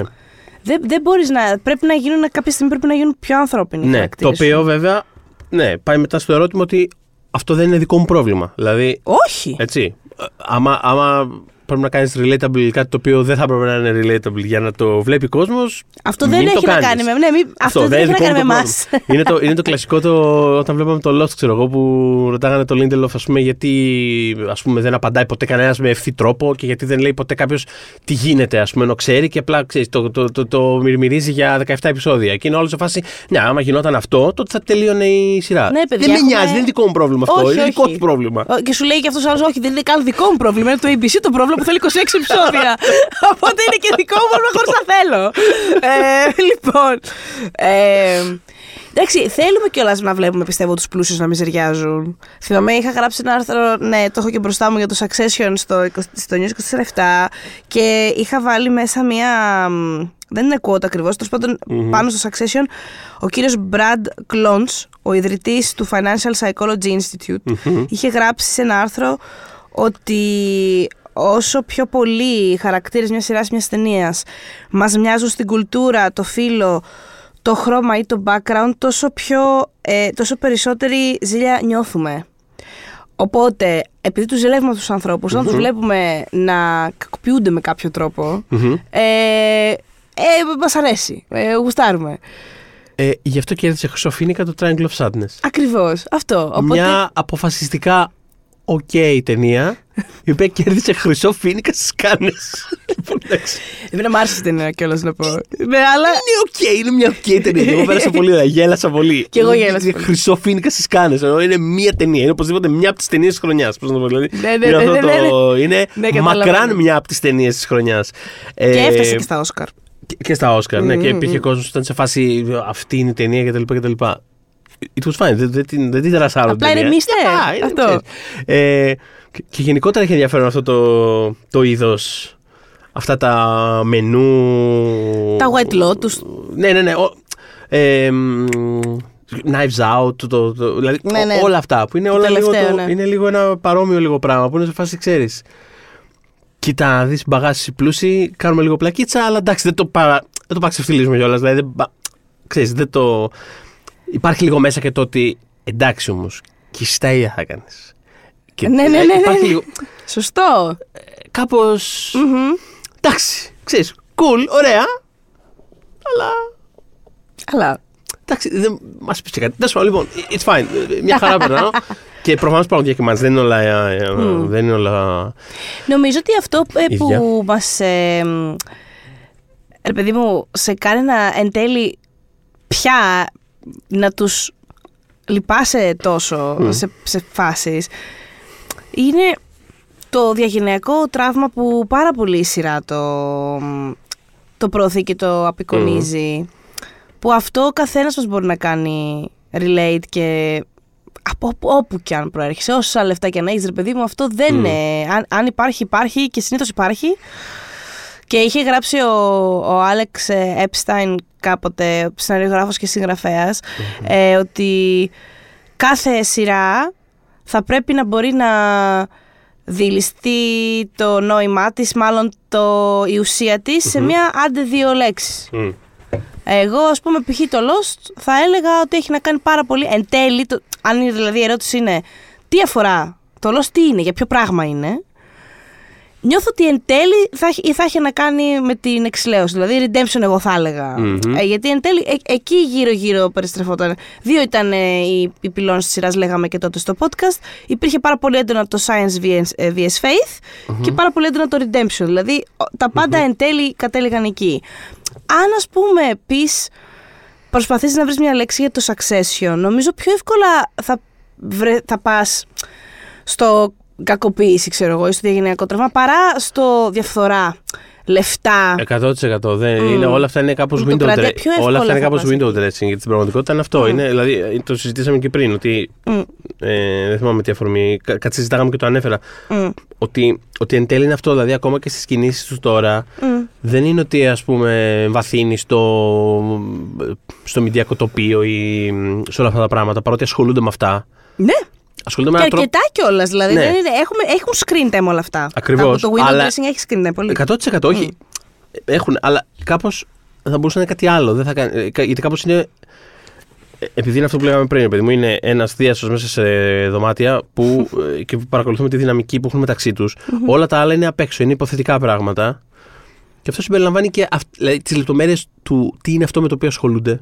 Δεν, δεν μπορείς να. Πρέπει να γίνουν κάποια στιγμή πρέπει να γίνουν πιο ανθρώπινοι. οι Ναι, το χαρακτήρες σου. οποίο βέβαια. Ναι, πάει μετά στο ερώτημα ότι αυτό δεν είναι δικό μου πρόβλημα. Δηλαδή, Όχι. Έτσι. Ε, Άμα, άμα πρέπει να κάνεις relatable κάτι το οποίο δεν θα έπρεπε να είναι relatable για να το βλέπει ο κόσμος. Αυτό δεν έχει να κάνεις με. Ναι, μη- αυτό, δεν έχει να κάνει με εμάς. είναι, το, είναι το κλασικό το, όταν βλέπαμε το Lost, ξέρω εγώ, που ρωτάγανε το Lindelof, ας πούμε, γιατί ας πούμε, δεν απαντάει ποτέ κανένας με ευθύ τρόπο και γιατί δεν λέει ποτέ κάποιος τι γίνεται, ας πούμε, ενώ ξέρει και απλά ξέρεις, το, το, το, το, μυρμυρίζει για 17 επεισόδια. Και είναι όλο σε φάση, ναι, άμα γινόταν αυτό, τότε θα τελείωνε η σειρά. Ναι, παιδιά, δεν με έχουμε- νοιάζει, δεν είναι δικό μου πρόβλημα αυτό. Όχι, είναι δικό όχι. του πρόβλημα. Ο- Και σου λέει και αυτός άλλος, Όχι, δεν είναι καν δικό μου πρόβλημα. Είναι το ABC το πρόβλημα που θέλει 26 επεισόδια. Οπότε είναι και δικό μου πρόβλημα χωρί να θέλω. ε, λοιπόν. Ε, εντάξει, θέλουμε κιόλας να βλέπουμε, πιστεύω, τους πλούσιους να μιζεριάζουν. Θυμάμαι, είχα γράψει ένα άρθρο, ναι, το έχω και μπροστά μου για το Succession στο, 20 στο News 24 και είχα βάλει μέσα μία. μ, Δεν είναι quote ακριβώς, τέλος πάντων πάνω στο Succession, ο κύριος Brad Klontz, ο ιδρυτής του Financial Psychology Institute, είχε γράψει σε ένα άρθρο ότι όσο πιο πολύ οι χαρακτήρες μιας σειράς, μιας ταινίας μας μοιάζουν στην κουλτούρα, το φύλλο, το χρώμα ή το background, τόσο, πιο, ε, τόσο περισσότερη ζήλια νιώθουμε. Οπότε, επειδή τους ζηλεύουμε αυτούς τους ανθρώπους, όταν τους βλέπουμε να κακοποιούνται με κάποιο τρόπο, ε, ε, μας αρέσει, ε, γουστάρουμε. Ε, γι' αυτό κέρδισε Χρυσό Φοίνικα το Triangle of Sadness. Ακριβώς, αυτό. Οπότε, Μια αποφασιστικά οκ ταινία, η οποία κέρδισε Χρυσό Φοίνικα στις Κάννες. λοιπόν, εντάξει. Εμένα μου άρεσε η ταινία κιόλας να πω. Ναι, αλλά... Είναι οκ, είναι μια οκ ταινία. Εγώ πέρασα πολύ ωραία, γέλασα πολύ. Κι εγώ γέλασα πολύ. Χρυσό Φοίνικα στις Κάννες. Ενώ είναι μια ταινία. Είναι οπωσδήποτε μια από τις ταινίες της χρονιάς. Πώς να το πω, δηλαδή. Ναι, ναι, είναι ναι, αυτό ναι, ναι, το- Είναι Ναι, καταλαβαίνω. μακράν μια από τις ταινίες της χρονιάς. Και έφτασε και στα Όσκαρ. Και- Και στα Όσκαρ, ναι, και Μμμ. υπήρχε κόσμος που ήταν σε φάση αυτή είναι η ταινία κτλ. Κτλ. It was fine, δεν, δεν, την- δεν την τρασάρω. Απλά την είναι ταινία. μίστερ, Α, είναι, αυτό. ξέρεις. Ε, και, και γενικότερα έχει ενδιαφέρον αυτό το, το είδος. Αυτά τα μενού. Τα White Lotus. Ναι, ναι, ναι. Ο, ε, μ, Knives Out, το, το, δηλαδή Ναι, ναι. όλα αυτά που είναι, Το όλα λίγο, τελευταίο, το- ναι. είναι λίγο ένα παρόμοιο λίγο πράγμα που είναι σε φάση ξέρεις Κοίτα, να δεις μπαγάσει πλούσιοι, κάνουμε λίγο πλακίτσα, αλλά εντάξει, δεν το, παρα... δεν το παξευτιλίζουμε κιόλας. Δηλαδή, δεν... πα- ξέρεις, δεν το. Υπάρχει λίγο μέσα και το ότι εντάξει όμως, και εσύ τα ίδια θα κάνεις. Ναι, ναι, ναι, ναι, Υπάρχει ναι. λίγο. Σωστό. Κάπω. Μμμ. Εντάξει, ξέρεις, cool, ωραία, αλλά. Αλλά. Εντάξει, δεν μας πεις και κάτι. Τέλος πάντων, λοιπόν, it's fine. Μια χαρά περνάω. και προφανώς υπάρχουν διακυμάνσει. Δεν είναι όλα. ε, ε, Δεν είναι όλα. Νομίζω ότι αυτό ε, Ίδια. που μας, ε, μ, ρε παιδί μου, σε κάνει να εν τέλει πια να τους λυπάσαι τόσο σε, σε φάσεις είναι το διαγενειακό τραύμα που πάρα πολύ η σειρά το, μ, το προωθεί και το απεικονίζει που αυτό ο καθένας μας μπορεί να κάνει relate και από όπου, όπου και αν προέρχεσαι, όσα λεφτά και αν έχεις, ρε παιδί μου, αυτό δεν είναι. Αν, αν υπάρχει, υπάρχει και συνήθως υπάρχει. Και είχε γράψει ο, ο Άλεξ Επστάιν κάποτε, σεναριογράφος και συγγραφέας, ε, ότι κάθε σειρά θα πρέπει να μπορεί να δηληστεί το νόημά της, μάλλον το, η ουσία της, σε μια άντε δύο λέξεις. Μμ. Εγώ, ας πούμε, π.χ. το Lost θα έλεγα ότι έχει να κάνει πάρα πολύ. Εν τέλει, το, αν η δηλαδή η ερώτηση είναι τι αφορά το Lost, τι είναι, για ποιο πράγμα είναι; Νιώθω ότι εν τέλει θα, έχει- θα είχε να κάνει με την εξηλαίωση. Δηλαδή, redemption, εγώ θα έλεγα. Μμμ. Ε, γιατί εν τέλει ε, εκεί γύρω-γύρω περιστρεφόταν. Δύο ήταν ε, οι, οι πυλώνες της σειράς, λέγαμε και τότε στο podcast. Υπήρχε πάρα πολύ έντονα το science vs, ε, vs faith και πάρα πολύ έντονα το redemption. Δηλαδή, ο- τα πάντα εν τέλει κατέληγαν εκεί. Αν ας πούμε πεις προσπαθείς να βρεις μια λέξη για το succession, νομίζω πιο εύκολα θα, βρε, θα πας στο κακοποίηση, ξέρω εγώ, ή στο διαγενειακό τραύμα, παρά στο διαφθορά, λεφτά. 100% δεν Μμ. είναι, όλα αυτά είναι κάπως Μου το window κρατάει dressing. πιο Όλα εύκολα αυτά είναι θα κάπως πας window dressing. Γιατί στην πραγματικότητα είναι αυτό. Είναι, δηλαδή, το συζητήσαμε και πριν. Ότι, Μμ, ε, δεν θυμάμαι τι αφορμή. κα- Κάτι συζητάγαμε και το ανέφερα. μμ, Ότι, ότι εν τέλει είναι αυτό. Δηλαδή, ακόμα και στις κινήσεις τους τώρα, μμ. δεν είναι ότι ας πούμε βαθύνεις στο, στο μηντιακό τοπίο ή σε όλα αυτά τα πράγματα. Παρότι ασχολούνται με αυτά. Ναι, Ασχολούνται με και έναν τρόπο. αρκετά κιόλας. Δηλαδή, Ναι. δεν είναι, έχουμε, έχουν screen time όλα αυτά. Ακριβώς, Από το window αλλά- dressing έχει screen time πολύ. 100% όχι. Έχουν, αλλά κάπως θα μπορούσε να είναι κάτι άλλο. Δεν θα κάνει, ε, κα- γιατί κάπως είναι. ε, Επειδή είναι αυτό που λέγαμε πριν, παιδί μου, είναι ένας διάσο μέσα σε δωμάτια που, ε, και που παρακολουθούμε τη δυναμική που έχουν μεταξύ τους. Όλα τα άλλα είναι απ' έξω, είναι υποθετικά πράγματα. Και αυτό συμπεριλαμβάνει και δηλαδή, τις λεπτομέρειες του τι είναι αυτό με το οποίο ασχολούνται.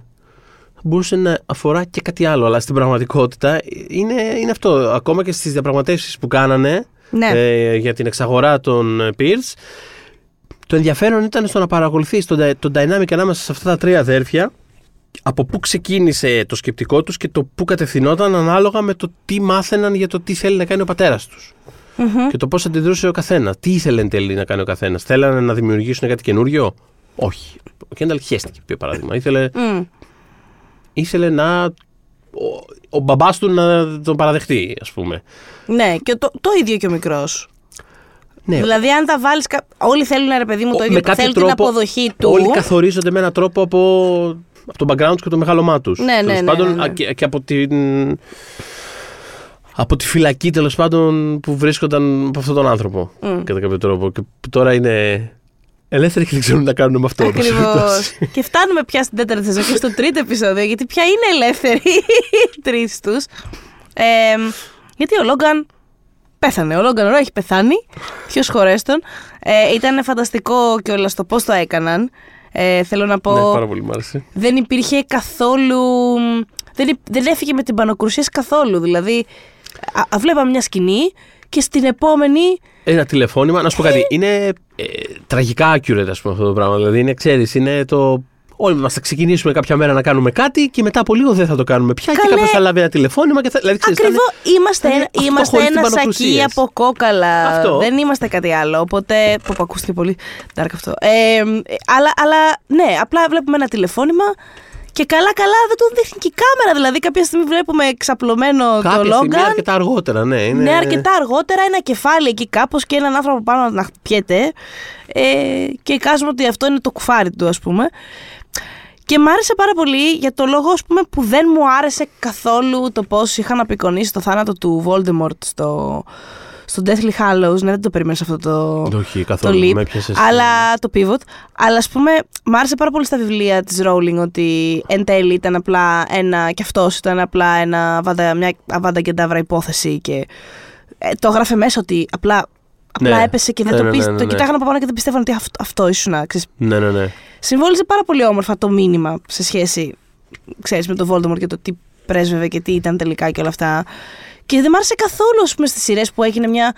Θα μπορούσε να αφορά και κάτι άλλο, αλλά στην πραγματικότητα είναι, είναι αυτό. Ακόμα και στις διαπραγματεύσεις που κάνανε Ναι. ε, για την εξαγορά των ε, Peers, το ενδιαφέρον ήταν στο να παρακολουθείς τον, dy- τον dynamic ανάμεσα σε αυτά τα τρία αδέρφια, από πού ξεκίνησε το σκεπτικό τους και το πού κατευθυνόταν ανάλογα με το τι μάθαιναν για το τι θέλει να κάνει ο πατέρας τους. Και το πώς αντιδρούσε ο καθένας. Τι ήθελε εν τέλει να κάνει ο καθένας. Θέλανε να δημιουργήσουν κάτι καινούριο; Όχι. Ο Κένταλ χαίστηκε, για παράδειγμα. Ήθελε, Μμ. Ήθελε να. Ο, ο μπαμπάς του να τον παραδεχτεί, ας πούμε. Ναι, και το, το ίδιο και ο μικρός. Ναι, Δηλαδή, αν τα βάλεις. Όλοι θέλουν, ρε παιδί μου, το Ο- ίδιο. Θέλουν την αποδοχή του. Όλοι καθορίζονται με έναν τρόπο από, από το background και το μεγάλωμά τους. Ναι, ναι, ναι, ναι, ναι. Και, και από την. Από τη φυλακή τέλος πάντων που βρίσκονταν από αυτόν τον άνθρωπο. Κατά κάποιο τρόπο. Και που τώρα είναι ελεύθεροι και δεν ξέρουν τι να κάνουν με αυτό. εν πάση Ακριβώς. περιπτώσει. και φτάνουμε πια στην τέταρτη σεζόν και στο τρίτο επεισόδιο, γιατί πια είναι ελεύθεροι οι τρεις τους. γιατί ο Λόγκαν πέθανε. Ο Λόγκαν Ρο έχει πεθάνει. Ποιο χωρέστον. Ε, ήταν φανταστικό κιόλας το πώς το έκαναν. Ε, θέλω να πω. ναι, πάρα πολύ μ' άρεσε. δεν υπήρχε καθόλου. Δεν, υ- δεν έφυγε με την πανοκρουσία καθόλου. Δηλαδή, α, α, βλέπαμε μια σκηνή και στην επόμενη. Ένα τηλεφώνημα. Να σου πω κάτι. Είναι ε, τραγικά accurate, ας πούμε, αυτό το πράγμα. Δηλαδή, είναι, ξέρεις, είναι το. Όλοι μας θα ξεκινήσουμε κάποια μέρα να κάνουμε κάτι και μετά από λίγο δεν θα το κάνουμε πια. Και Καλέ. κάποιος θα λάβει ένα τηλεφώνημα και θα. Δηλαδή, ξέρεις, θα είναι- Ακριβώς. Είμαστε, θα είναι ένα- αυτό είμαστε χωρίς την ένα σακί πανοκρουσίες. από κόκαλα. Αυτό. Δεν είμαστε κάτι άλλο. Οπότε. Πω, πω, ακούστηκε πολύ dark αυτό. Ε, ε, αλλά, αλλά ναι, απλά βλέπουμε ένα τηλεφώνημα και καλά-καλά δεν τον δείχνει και η κάμερα. Δηλαδή, κάποια στιγμή βλέπουμε εξαπλωμένο το Κάποια στιγμή Λόγκαν. αρκετά αργότερα, ναι. Είναι... Ναι, αρκετά αργότερα ένα κεφάλι εκεί κάπως και έναν άνθρωπο πάνω να χτυπιέται. Ε, και εικάζουμε ότι αυτό είναι το κουφάρι του, ας πούμε. Και μ' άρεσε πάρα πολύ για το λόγο ας πούμε, που δεν μου άρεσε καθόλου το πώς είχαν απεικονίσει το θάνατο του Voldemort στο, στο Deathly Hallows. Ναι, δεν το περίμενα αυτό το, Όχι, το καθόλου. leap, Με έπιασες. αλλά το pivot. Αλλά ας πούμε, μ' άρεσε πάρα πολύ στα βιβλία της Rowling ότι εν τέλει ήταν απλά ένα. και αυτός ήταν απλά ένα, αβάντα- μια αβάντα και ντάβρα υπόθεση. Και ε, το έγραφε μέσα ότι απλά. Απλά Ναι. έπεσε και δεν Ναι, το ναι, πίστευε. ναι, Το ναι. κοιτάγανε από πάνω και δεν πιστεύαν ότι αυτό, αυτό ήσουν. Ξέρεις, Ναι, ναι, ναι. Συμβόλιζε πάρα πολύ όμορφα το μήνυμα σε σχέση ξέρεις, με το Voldemort και το τι πρέσβευε και τι ήταν τελικά και όλα αυτά. Και δεν μ' άρεσε καθόλου, ας πούμε, στις σειρές που έγινε μια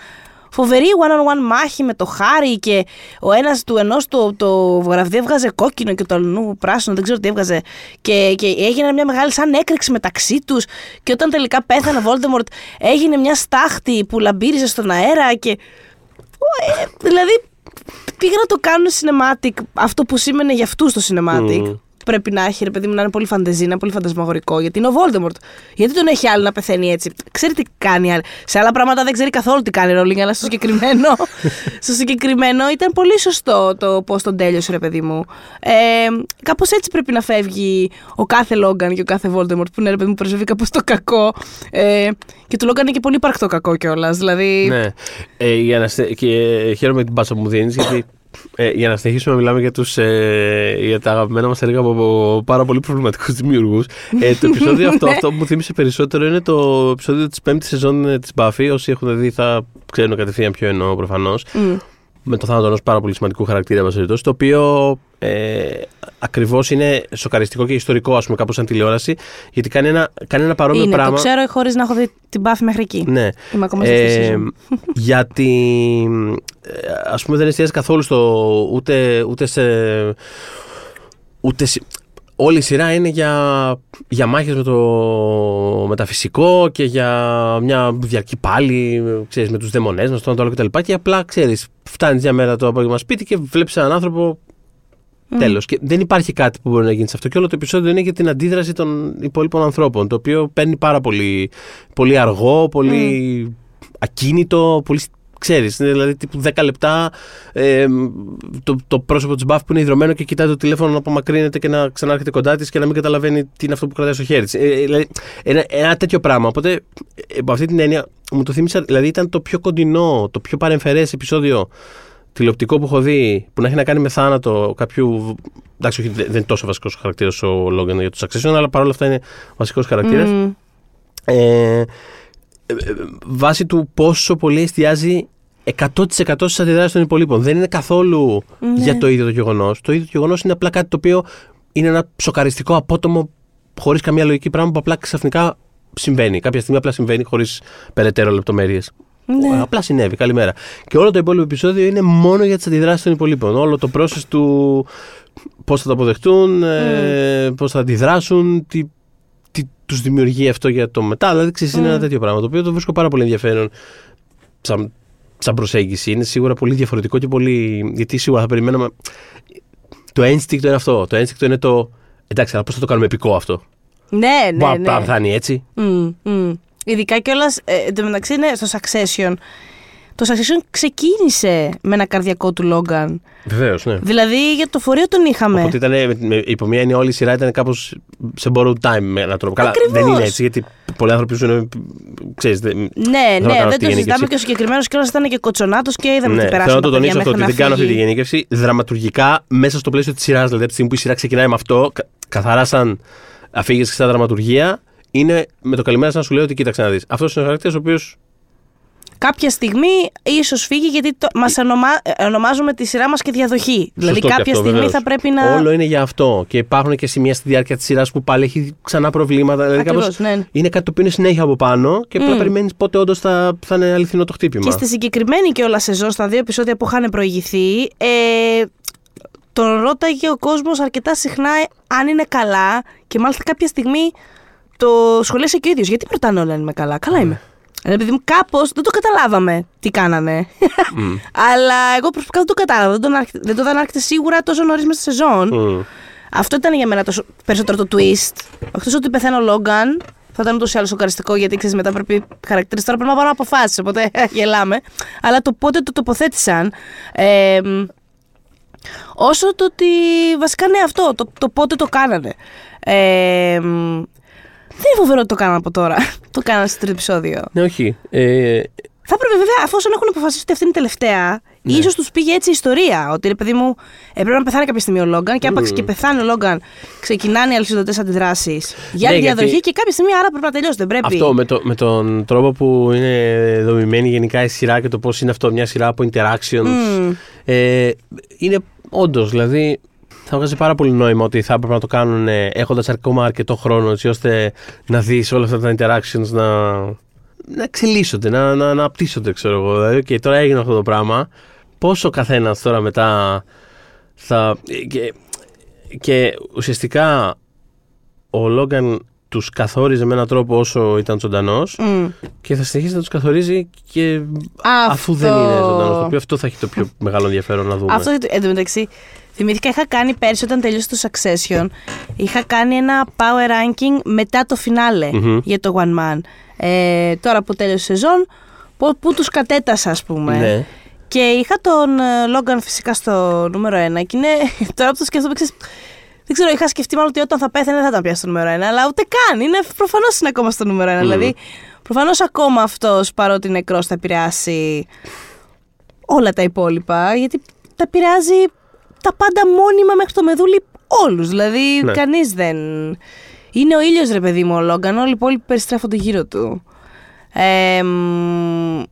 φοβερή one-on-one μάχη με το Χάρη και ο ένας του ενός το, το βραβείο έβγαζε κόκκινο και το αλλού πράσινο, δεν ξέρω τι έβγαζε. Και, και έγινε μια μεγάλη σαν έκρηξη μεταξύ τους. Και όταν τελικά πέθανε ο Voldemort, έγινε μια στάχτη που λαμπύριζε στον αέρα και. Ε, δηλαδή πήγα να το κάνουν cinematic αυτό που σήμαινε για αυτούς το cinematic. Μμμ. Πρέπει να έχει, ρε παιδί μου, να είναι πολύ φαντεζή, να είναι πολύ φαντασμαγορικό. Γιατί είναι ο Voldemort. Γιατί τον έχει άλλο να πεθαίνει έτσι; Ξέρει τι κάνει άλλο. Σε άλλα πράγματα δεν ξέρει καθόλου τι κάνει Ρόλινγκ, αλλά στο συγκεκριμένο, στο συγκεκριμένο ήταν πολύ σωστό το πώς τον τέλειωσε, ρε παιδί μου. Ε, Κάπως έτσι πρέπει να φεύγει ο κάθε Λόγκαν και ο κάθε Voldemort που είναι ρε παιδί μου πρεσβεύει κάπως το κακό. Ε, και του Λόγκαν είναι και πολύ υπαρκτό κακό κιόλας. Δηλαδή. Ναι. Ε, για να στε- Και χαίρομαι την πάσα που μου δίνεις, γιατί ε, για να συνεχίσουμε να μιλάμε για, τους, ε, για τα αγαπημένα μας έργα από, από πάρα πολύ προβληματικούς δημιουργούς. Ε, το επεισόδιο αυτό, Ναι. αυτό που μου θύμισε περισσότερο είναι το επεισόδιο της πέμπτης σεζόν ε, της Buffy. Όσοι έχουν δει θα ξέρουν κατευθείαν ποιο εννοώ προφανώς. μ, Με το θάνατο ενός πάρα πολύ σημαντικού χαρακτήρα, εν πάση περιπτώσει, το οποίο ε, ακριβώς είναι σοκαριστικό και ιστορικό, ας πούμε, κάπως σαν τηλεόραση, γιατί κάνει ένα, κάνει ένα παρόμοιο είναι, πράγμα. το ξέρω χωρίς να έχω δει την Buffy μέχρι εκεί. Ναι. Είμαι ακόμα στη Ε, θέση μου. γιατί ε, ας πούμε δεν εστιάζει καθόλου στο ούτε, ούτε σε ούτε σε- όλη η σειρά είναι για, για μάχες με το μεταφυσικό και για μια διαρκή πάλι ξέρεις, με τους δαιμονές μας, το ένα το άλλο κτλ. Και απλά ξέρεις, φτάνεις μια μέρα το απόγευμα σπίτι και βλέπεις έναν άνθρωπο Μμ. Τέλος. Και δεν υπάρχει κάτι που μπορεί να γίνει σε αυτό. Και όλο το επεισόδιο είναι για την αντίδραση των υπόλοιπων ανθρώπων. Το οποίο παίρνει πάρα πολύ, πολύ αργό, πολύ ακίνητο, πολύ. Ξέρεις, είναι δηλαδή τύπου 10 λεπτά ε, το, το πρόσωπο της Μπαφ που είναι ιδρωμένο και κοιτάει το τηλέφωνο να απομακρύνεται και να ξανάρχεται κοντά της και να μην καταλαβαίνει τι είναι αυτό που κρατάει στο χέρι της. Ε, δηλαδή, ένα, ένα τέτοιο πράγμα. Οπότε, ε, από αυτή την έννοια, μου το θύμισα, δηλαδή ήταν το πιο κοντινό, το πιο παρεμφερές επεισόδιο τηλεοπτικό που έχω δει που να έχει να κάνει με θάνατο κάποιου. Εντάξει, όχι, δεν είναι τόσο βασικός χαρακτήρας ο Λόγκαν για το Succession, αλλά παρόλα αυτά είναι βασικός χαρακτήρας. Μμ. Ε, ε, ε, βάσει του πόσο πολύ εστιάζει 100% στις αντιδράσεις των υπολείπων. Δεν είναι καθόλου Ναι. για το ίδιο το γεγονός. Το ίδιο το γεγονός είναι απλά κάτι το οποίο είναι ένα σοκαριστικό, απότομο, χωρίς καμία λογική πράγμα που απλά ξαφνικά συμβαίνει. Κάποια στιγμή απλά συμβαίνει χωρίς περαιτέρω λεπτομέρειες. Ναι. Απλά συνέβη. Καλημέρα. Και όλο το υπόλοιπο επεισόδιο είναι μόνο για τις αντιδράσεις των υπολείπων. Όλο το process του πώς θα το αποδεχτούν, ε, πώς θα αντιδράσουν, τι, τι τους δημιουργεί αυτό για το μετά. Δηλαδή, ξέρεις, είναι ένα τέτοιο πράγμα το οποίο το βρίσκω πάρα πολύ ενδιαφέρον σαν, σαν προσέγγιση. Είναι σίγουρα πολύ διαφορετικό και πολύ. Γιατί σίγουρα θα περιμέναμε. Το ένστικτο είναι αυτό. Το ένστικτο είναι το. Εντάξει, αλλά πώς θα το κάνουμε επικό αυτό; Ναι, ναι, Μπα, ναι. μπα, Θα είναι έτσι. Μμ, μμ. Ειδικά κιόλας. Ε, εν τω μεταξύ, ναι, στο Succession. Το Succession ξεκίνησε με ένα καρδιακό του Λόγκαν. Βεβαίως, ναι. Δηλαδή για το φορείο τον είχαμε. Οπότε ήταν, με, με, υπό μία έννοια όλη η σειρά ήταν κάπως σε borrowed time με έναν τρόπο. Καλά, Ακριβώς. δεν είναι έτσι, γιατί πολλοί άνθρωποι ζουν. Ξέρεις, δεν, Ναι, θέλω να ναι, κάνω δεν αυτή το τη γενίκευση. συζητάμε και ο συγκεκριμένος κιόλας ήταν και κοτσονάτος και είδαμε ναι, τι θέλω περάσαμε. να το τα παιδιά τονίσω αυτό, μέχρι ότι να δεν κάνω αυτή τη φύγει. γενίκευση. Δραματουργικά, μέσα στο πλαίσιο της σειράς, δηλαδή από τη στιγμή που η σειρά ξεκινάει με αυτό, κα- καθαρά σαν αφήγηση και σαν δραματουργία, είναι με το καλημέρα σαν να σου λέω ότι κοίταξε να δεις. Αυτός είναι ο χαρακτήρας ο οποίος. Κάποια στιγμή ίσως φύγει γιατί το, μας ονομα, ε, ονομάζουμε τη σειρά μας και διαδοχή. δηλαδή Σωστό και κάποια αυτό, στιγμή βεβαίως. θα πρέπει να. Όλο είναι για αυτό. Και υπάρχουν και σημεία στη διάρκεια της σειράς που πάλι έχει ξανά προβλήματα. Δηλαδή, Ακριβώς, κάπως ναι. είναι κάτι το οποίο είναι συνέχεια από πάνω και απλά Μμ. περιμένεις πότε όντως θα, θα είναι αληθινό το χτύπημα. Και στη συγκεκριμένη και όλα σεζόν, στα δύο επεισόδια που είχαν προηγηθεί, ε, τον ρώταγε ο κόσμος αρκετά συχνά αν είναι καλά και μάλιστα κάποια στιγμή το σχολίασε και ο ίδιος. Γιατί με ρωτάνε όλα αν είμαι καλά. Καλά είμαι. Ε, Επειδή μου κάπως δεν το καταλάβαμε τι κάνανε. Μμ. Αλλά εγώ προσωπικά δεν το κατάλαβα. Δεν, τον άρχι- δεν το είδα να έρχεται σίγουρα τόσο νωρίς μέσα στη σεζόν. Μμ. Αυτό ήταν για μένα το σο- περισσότερο το twist. Εκτός ότι πεθαίνει ο Λόγκαν, θα ήταν ούτως ή άλλως σοκαριστικό γιατί ξέρεις μετά πρέπει χαρακτήρες. Τώρα πρέπει να πάρω αποφάσεις, οπότε γελάμε. Αλλά το πότε το τοποθέτησαν. Ε, μ, όσο το ότι. Βασικά ναι, αυτό. Το, το πότε το κάνανε. Ε, μ, δεν είναι φοβερό ότι το κάνανε από τώρα. το κάνανε στο τρίτο επεισόδιο. Ναι, όχι. Ε, Θα έπρεπε βέβαια, αφόσον έχουν αποφασίσει ότι αυτή είναι η τελευταία, Ναι. ίσως τους πήγε έτσι η ιστορία. Ότι ρε παιδί μου, έπρεπε να πεθάνει κάποια στιγμή ο Λόγκαν και άπαξ και πεθάνει ο Λόγκαν, ξεκινάνε οι αλυσιδωτές αντιδράσεις για Ναι, τη διαδοχή γιατί- και κάποια στιγμή άρα πρέπει να τελειώσει. Δεν πρέπει. Αυτό με, το, με τον τρόπο που είναι δομημένη γενικά η σειρά και το πώς είναι αυτό μια σειρά από interactions. Μμμ. Ε, είναι όντως, δηλαδή θα βγάζει πάρα πολύ νόημα ότι θα έπρεπε να το κάνουν έχοντας ακόμα αρκετό χρόνο έτσι ώστε να δεις όλα αυτά τα interactions να, να εξελίσσονται, να, να, να αναπτύσσονται, ξέρω εγώ. Δηλαδή, και τώρα έγινε αυτό το πράγμα. Πόσο καθένας τώρα μετά θα. Και, και ουσιαστικά ο Λόγκαν τους καθόριζε με έναν τρόπο όσο ήταν ζωντανός Μμ. και θα συνεχίσει να τους καθορίζει και Αυτό. αφού δεν είναι ζωντανός. Το οποίο αυτό θα έχει το πιο μεγάλο ενδιαφέρον να δούμε. Αυτό εν τω μεταξύ. Θυμήθηκα, είχα κάνει πέρσι όταν τελείωσε το Succession. Είχα κάνει ένα power ranking μετά το φινάλε Μμμ. για το One Man. Ε, τώρα που τέλειωσε η σεζόν, που, που τους κατέτασα, ας πούμε. Ναι. Και είχα τον ε, Λόγκαν φυσικά στο νούμερο 1 και είναι τώρα που το σκέφτομαι, ξέρεις, δεν ξέρω, είχα σκεφτεί μάλλον ότι όταν θα πέθανε δεν θα ήταν πια στο νούμερο 1, αλλά ούτε καν. Είναι προφανώς είναι ακόμα στο νούμερο 1. Δηλαδή, προφανώς ακόμα αυτός παρότι είναι νεκρός θα επηρεάσει όλα τα υπόλοιπα, γιατί τα επηρεάζει τα πάντα μόνιμα μέχρι το μεδούλι όλους. Δηλαδή, Ναι. κανείς δεν. Είναι ο ήλιος, ρε παιδί μου, ο Λόγκαν. Όλοι οι υπόλοιποι περιστρέφονται γύρω του. Ε, μ,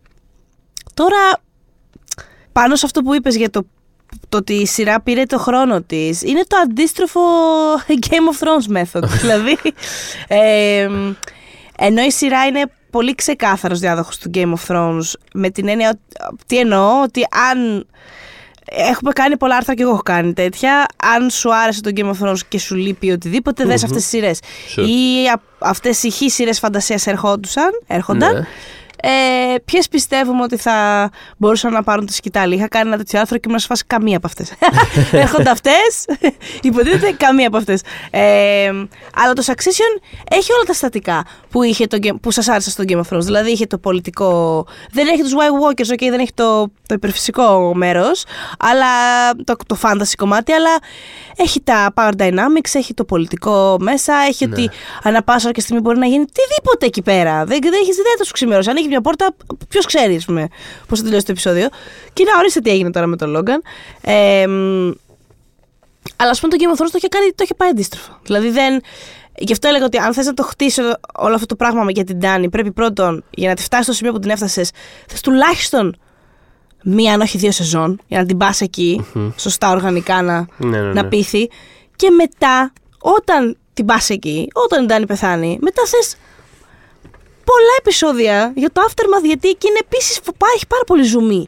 τώρα, πάνω σε αυτό που είπες για το, το ότι η σειρά πήρε το χρόνο της, είναι το αντίστροφο Game of Thrones method. δηλαδή, ε, μ, ενώ η σειρά είναι πολύ ξεκάθαρος διάδοχος του Game of Thrones, με την έννοια, ότι- τι εννοώ, ότι αν Έχουμε κάνει πολλά άρθρα και εγώ έχω κάνει τέτοια. Αν σου άρεσε το Game of Thrones και σου λείπει οτιδήποτε, δες αυτές τις σειρές. Sure. Ή α- αυτές οι χι σειρές φαντασίας ερχόντουσαν, έρχονταν. Ναι. Ε, Ποιες πιστεύουμε ότι θα μπορούσαν να πάρουν τη σκητάλη; Είχα κάνει ένα τέτοιο άρθρο και ήμουν σε φάση καμία από αυτές. Έρχονται αυτές. Υποτίθεται καμία από αυτές. Ε, αλλά το Succession έχει όλα τα στατικά που, είχε το, Game- που σας άρεσε στο Game of Thrones. Δηλαδή είχε το πολιτικό. Δεν έχει τους White Walkers, okay, δεν έχει το, το υπερφυσικό μέρος, αλλά το, το fantasy κομμάτι, αλλά έχει τα power dynamics, έχει το πολιτικό μέσα, έχει ότι ανά πάσα και στιγμή μπορεί να γίνει οτιδήποτε εκεί πέρα. Δεν, δεν έχεις ιδέα το σου ξημερώσει. Ανοίγει μια πόρτα, ποιος ξέρει, ας πούμε, πώς θα τελειώσει το επεισόδιο. Και να ορίστε τι έγινε τώρα με τον Λόγκαν. Ε, μ, αλλά ας πούμε το Game of Thrones το είχε, κάνει, το είχε πάει αντίστροφο. Δηλαδή δεν. Γι' αυτό έλεγα ότι αν θες να το χτίσει όλο αυτό το πράγμα για την Ντάνι, πρέπει πρώτον για να τη φτάσει στο σημείο που την έφτασες, θες τουλάχιστον μία, αν όχι δύο σεζόν, για να την πας εκεί, σωστά οργανικά να, Ναι, ναι, να ναι. πείθει. Και μετά, όταν την πας εκεί, όταν η Ντάνι πεθάνει, μετά θες πολλά επεισόδια για το aftermath, γιατί εκεί είναι επίσης έχει πάρα πολύ ζουμί.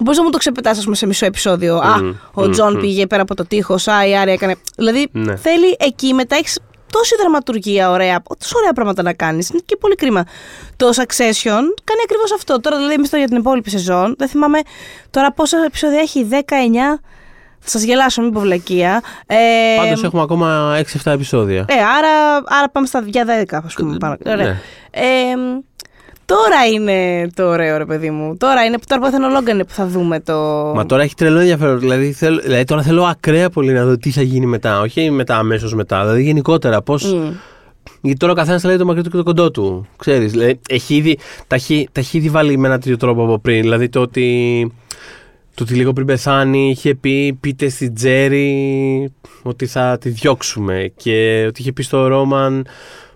Μπορείς να μου το ξεπετάξεις, ας πούμε, σε μισό επεισόδιο. Α, Μμμ, ο Τζον πήγε πέρα από το τείχος. Α, η Άρια έκανε. Δηλαδή, Ναι. θέλει εκεί μετά έχεις τόση δραματουργία ωραία, τόσο ωραία πράγματα να κάνεις. Είναι και πολύ κρίμα. Το Succession κάνει ακριβώς αυτό. Τώρα, δηλαδή, εμείς για την υπόλοιπη σεζόν, δεν θυμάμαι τώρα πόσα επεισόδια έχει, 19. Θα σας γελάσω, μην πω βλακεία. Ε, Πάντως έχουμε ακόμα 6-7 επεισόδια. ε, άρα, άρα πάμε στα για 10, ας πούμε. Πάνω. Ωραία. Ναι. Ε, τώρα είναι το ωραίο, ρε παιδί μου. Τώρα είναι τώρα που θα είναι ο Λόγκαν που θα δούμε το. Μα τώρα έχει τρελό ενδιαφέρον. Δηλαδή, θέλω, δηλαδή τώρα θέλω ακραία πολύ να δω τι θα γίνει μετά. Όχι μετά, αμέσως μετά. Δηλαδή γενικότερα πώ. Μμ. Γιατί τώρα ο καθένας θα λέει το μακρύ του και το κοντό του. Ξέρεις, δηλαδή, έχει ήδη, τα, έχει, τα έχει ήδη βάλει με ένα τέτοιο τρόπο από πριν. Δηλαδή το ότι, το ότι λίγο πριν πεθάνει είχε πει πείτε στη Τζέρι ότι θα τη διώξουμε και ότι είχε πει στο Ρόμαν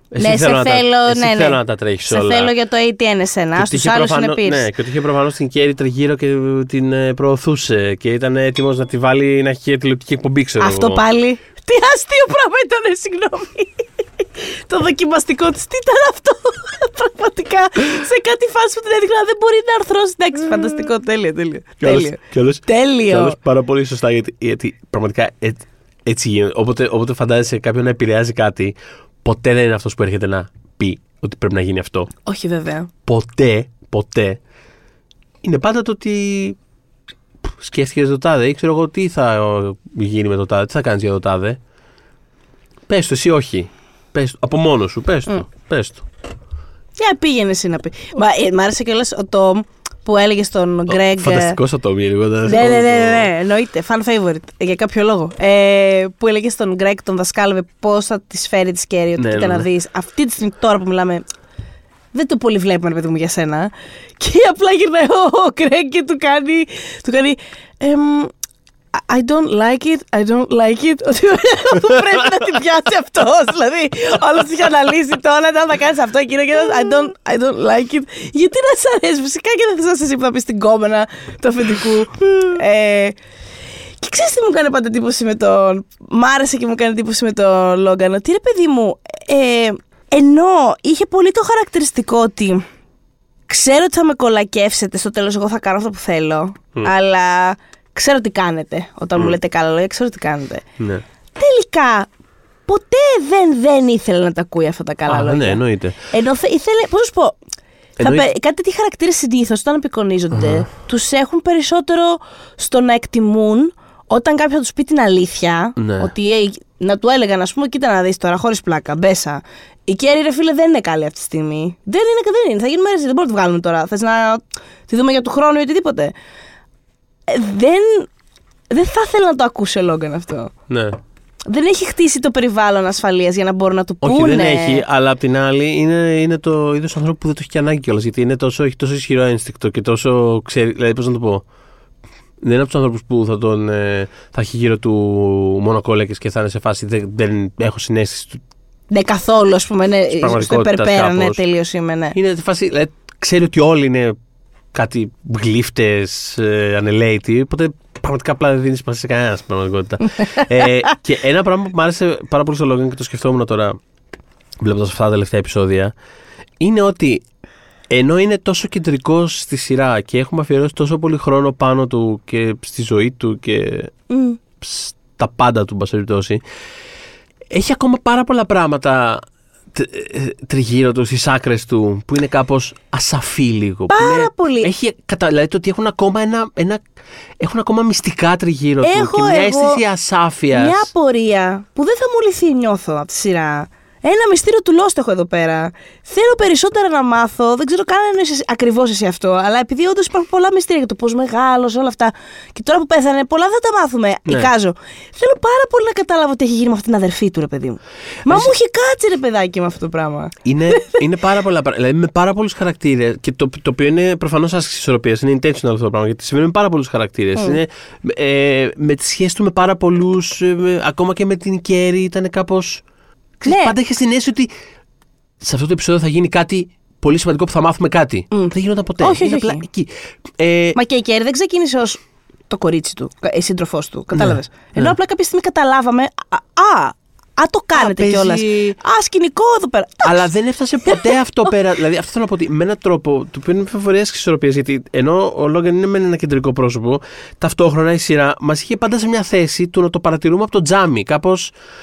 εσύ Ναι, σε θέλω, να, θέλω, τα, εσύ ναι, ναι. θέλω να τα τρέχεις Σε όλα. θέλω για το ATN εσένα. Και Α ότι του είχε άλλους είναι προφανώς- πύρ. Ναι, και ότι είχε προφανώς την Κέρι τριγύρω και την ε, προωθούσε και ήταν έτοιμος να τη βάλει να έχει τηλεοπτική εκπομπή, ξέρω Αυτό εγώ. πάλι. Τι αστείο πράγμα ήταν, συγγνώμη. Το δοκιμαστικό της, τι ήταν αυτό; Πραγματικά σε κάτι φάση που την έδειχνα δεν μπορεί να αρθρώσει. Εντάξει, φανταστικό. Τέλειο, τέλειο. Και όλος- Τέλειο. και όλος- Τέλειο. Και όλος πάρα πολύ σωστά γιατί, γιατί πραγματικά έτσι, έτσι γίνεται. Όποτε, όποτε φαντάζεσαι κάποιον να επηρεάζει κάτι, ποτέ δεν είναι αυτός που έρχεται να πει ότι πρέπει να γίνει αυτό. Όχι, βέβαια. Ποτέ, ποτέ. Είναι πάντα το ότι σκέφτηκες το τάδε ή ξέρω εγώ τι θα ε, γίνει με το τάδε, τι θα κάνεις για το τάδε. Πες το, εσύ όχι. Πες το, από μόνος σου, πες το. Πες το. Για πήγαινε εσύ να πει. Μα, ε, μ' άρεσε κιόλας ο Τόμ που έλεγε στον Γκρέγκ. Φανταστικός ο Τόμι, λίγο. Ναι, ναι, ναι, ναι, ναι, εννοείται. Fan favorite. Για κάποιο λόγο. Ε, που έλεγε στον Γκρέγκ, τον δασκάλευε πώς θα τη φέρει τη Κέρι. Ότι Ναι, κοίτα ναι, να ναι. δεις. Αυτή τη στιγμή τώρα που μιλάμε. Δεν το πολύ βλέπουμε, ρε παιδί μου, για σένα. Και απλά γυρνάει ο, ο Γκρέγκ και του κάνει. Του κάνει εμ, I don't like it, I don't like it. Ότι πρέπει να την πιάσει αυτός. Δηλαδή, όλος είχε αναλύσει τώρα, αν θα κάνεις αυτό, εκείνο και I don't, I don't like it. Γιατί να σ' αρέσει, φυσικά και δεν θε να είσαι εσύ που θα πεις την κόμενα του αφεντικού. ε, και ξέρεις τι μου κάνει πάντα εντύπωση με τον. Μ' άρεσε και μου κάνει εντύπωση με τον Λόγκαν. Ότι ρε παιδί μου, ε, ενώ είχε πολύ το χαρακτηριστικό ότι ξέρω ότι θα με κολακεύσετε στο τέλος εγώ θα κάνω αυτό που θέλω, αλλά ξέρω τι κάνετε όταν μου λέτε καλά λόγια, ξέρω τι κάνετε. Ναι. Τελικά, ποτέ δεν, δεν ήθελε να τα ακούει αυτά τα καλά Α, λόγια. ναι, εννοείται. Ενώ θε- ήθελε, πώς να σου πω, θα Εννοεί- πε- κάτι τέτοιοι χαρακτήρες συνήθως όταν απεικονίζονται, τους έχουν περισσότερο στο να εκτιμούν όταν κάποιο θα τους πει την αλήθεια. Ναι. Ότι «Ε, να του έλεγαν, ας πούμε, κοίτα να δεις τώρα, χωρίς πλάκα, μπέσα. Η Κέρι, ρε φίλε, δεν είναι καλή αυτή τη στιγμή. Δεν είναι, δεν είναι. Θα γίνουμε ρε, δεν μπορούμε να τη βγάλουμε τώρα. Θες να τη δούμε για του χρόνου ή οτιδήποτε. Ε, δεν, δεν θα ήθελα να το ακούσει ο Λόγκαν αυτό. ναι. Δεν έχει χτίσει το περιβάλλον ασφαλείας για να μπορούν να του Όχι, πούνε. δεν έχει, αλλά απ' την άλλη είναι, είναι το είδος ανθρώπου που δεν το έχει και ανάγκη κιόλας. Γιατί είναι τόσο, έχει τόσο ισχυρό ένστικτο και τόσο ξέρει. Δηλαδή, πώς να το πω. Δεν είναι από τους ανθρώπους που θα, τον, ε, θα έχει γύρω του μονοκόλλεκε και θα είναι σε φάση δεν, δεν έχω συνέστηση του. Ναι, καθόλου, ας πούμε. Ναι, στο πραγματικότητας υπερπέρα, ναι, κάπως. τελείως είμαι, ναι. Είναι τη φάση. Δηλαδή, ξέρει ότι όλοι είναι κάτι γλύφτες, ε, ανελαίητοι. Οπότε πραγματικά απλά δεν δίνεις σημασία σε κανένα στην πραγματικότητα. ε, και ένα πράγμα που μου άρεσε πάρα πολύ στο Logan και το σκεφτόμουν τώρα, βλέποντας αυτά τα τελευταία επεισόδια, είναι ότι ενώ είναι τόσο κεντρικό στη σειρά και έχουμε αφιερώσει τόσο πολύ χρόνο πάνω του και στη ζωή του και Μμ. στα πάντα του, εν πάση περιπτώσει, έχει ακόμα πάρα πολλά πράγματα τ- ε, τριγύρω τους, στι άκρε του, που είναι κάπως ασαφή λίγο. που Πάρα είναι- πολύ. Έχει, κατα, δηλαδή το ότι έχουν ακόμα, ένα, ένα, έχουν ακόμα μυστικά τριγύρω του Έχω και μια εγώ αίσθηση ασάφειας. Μια απορία που δεν θα μου λυθεί, νιώθω από τη σειρά. Ένα μυστήριο του Lost έχω εδώ πέρα. Θέλω περισσότερα να μάθω. Δεν ξέρω καν αν είσαι ακριβώς εσύ αυτό. Αλλά επειδή όντως υπάρχουν πολλά μυστήρια για το πώς μεγάλωσε όλα αυτά. Και τώρα που πέθανε, πολλά δεν θα τα μάθουμε. Ναι. Εικάζω. Θέλω πάρα πολύ να καταλάβω τι έχει γίνει με αυτή την αδερφή του, ρε παιδί μου. Μα μου έχει κάτσει, ρε παιδάκι, με αυτό το πράγμα. Είναι, είναι πάρα πολλά πράγματα. Δηλαδή με πάρα πολλούς χαρακτήρες. Και το, το οποίο είναι προφανώς άσκηση ισορροπίας. Είναι intentional αυτό το πράγμα. Γιατί συμβαίνει με πάρα πολλούς χαρακτήρες. Είναι ε, με τη σχέση του με πάρα πολλούς. ακόμα και με την Κέρι ήταν κάπω. Ναι. Πάντα είχες την αίσθηση ότι σε αυτό το επεισόδιο θα γίνει κάτι πολύ σημαντικό που θα μάθουμε κάτι. Δεν γινόταν ποτέ. Όχι, Είναι όχι, απλά όχι. εκεί. Ε, Μα και η Κέρι δεν ξεκίνησε ως το κορίτσι του, η σύντροφός του. Κατάλαβες. Ενώ ναι. απλά κάποια στιγμή καταλάβαμε. Α, α, α, το κάνετε παίζει- κιόλας. Α, σκηνικό εδώ πέρα. Αλλά δεν έφτασε ποτέ αυτό πέρα. Δηλαδή, αυτό θέλω να πω ότι με έναν τρόπο το οποίο είναι πληροφορία και ισορροπίας. Γιατί ενώ ο Λόγκαν είναι με ένα κεντρικό πρόσωπο, ταυτόχρονα η σειρά μας είχε πάντα σε μια θέση του να το παρατηρούμε από το τζάμι. Κάπω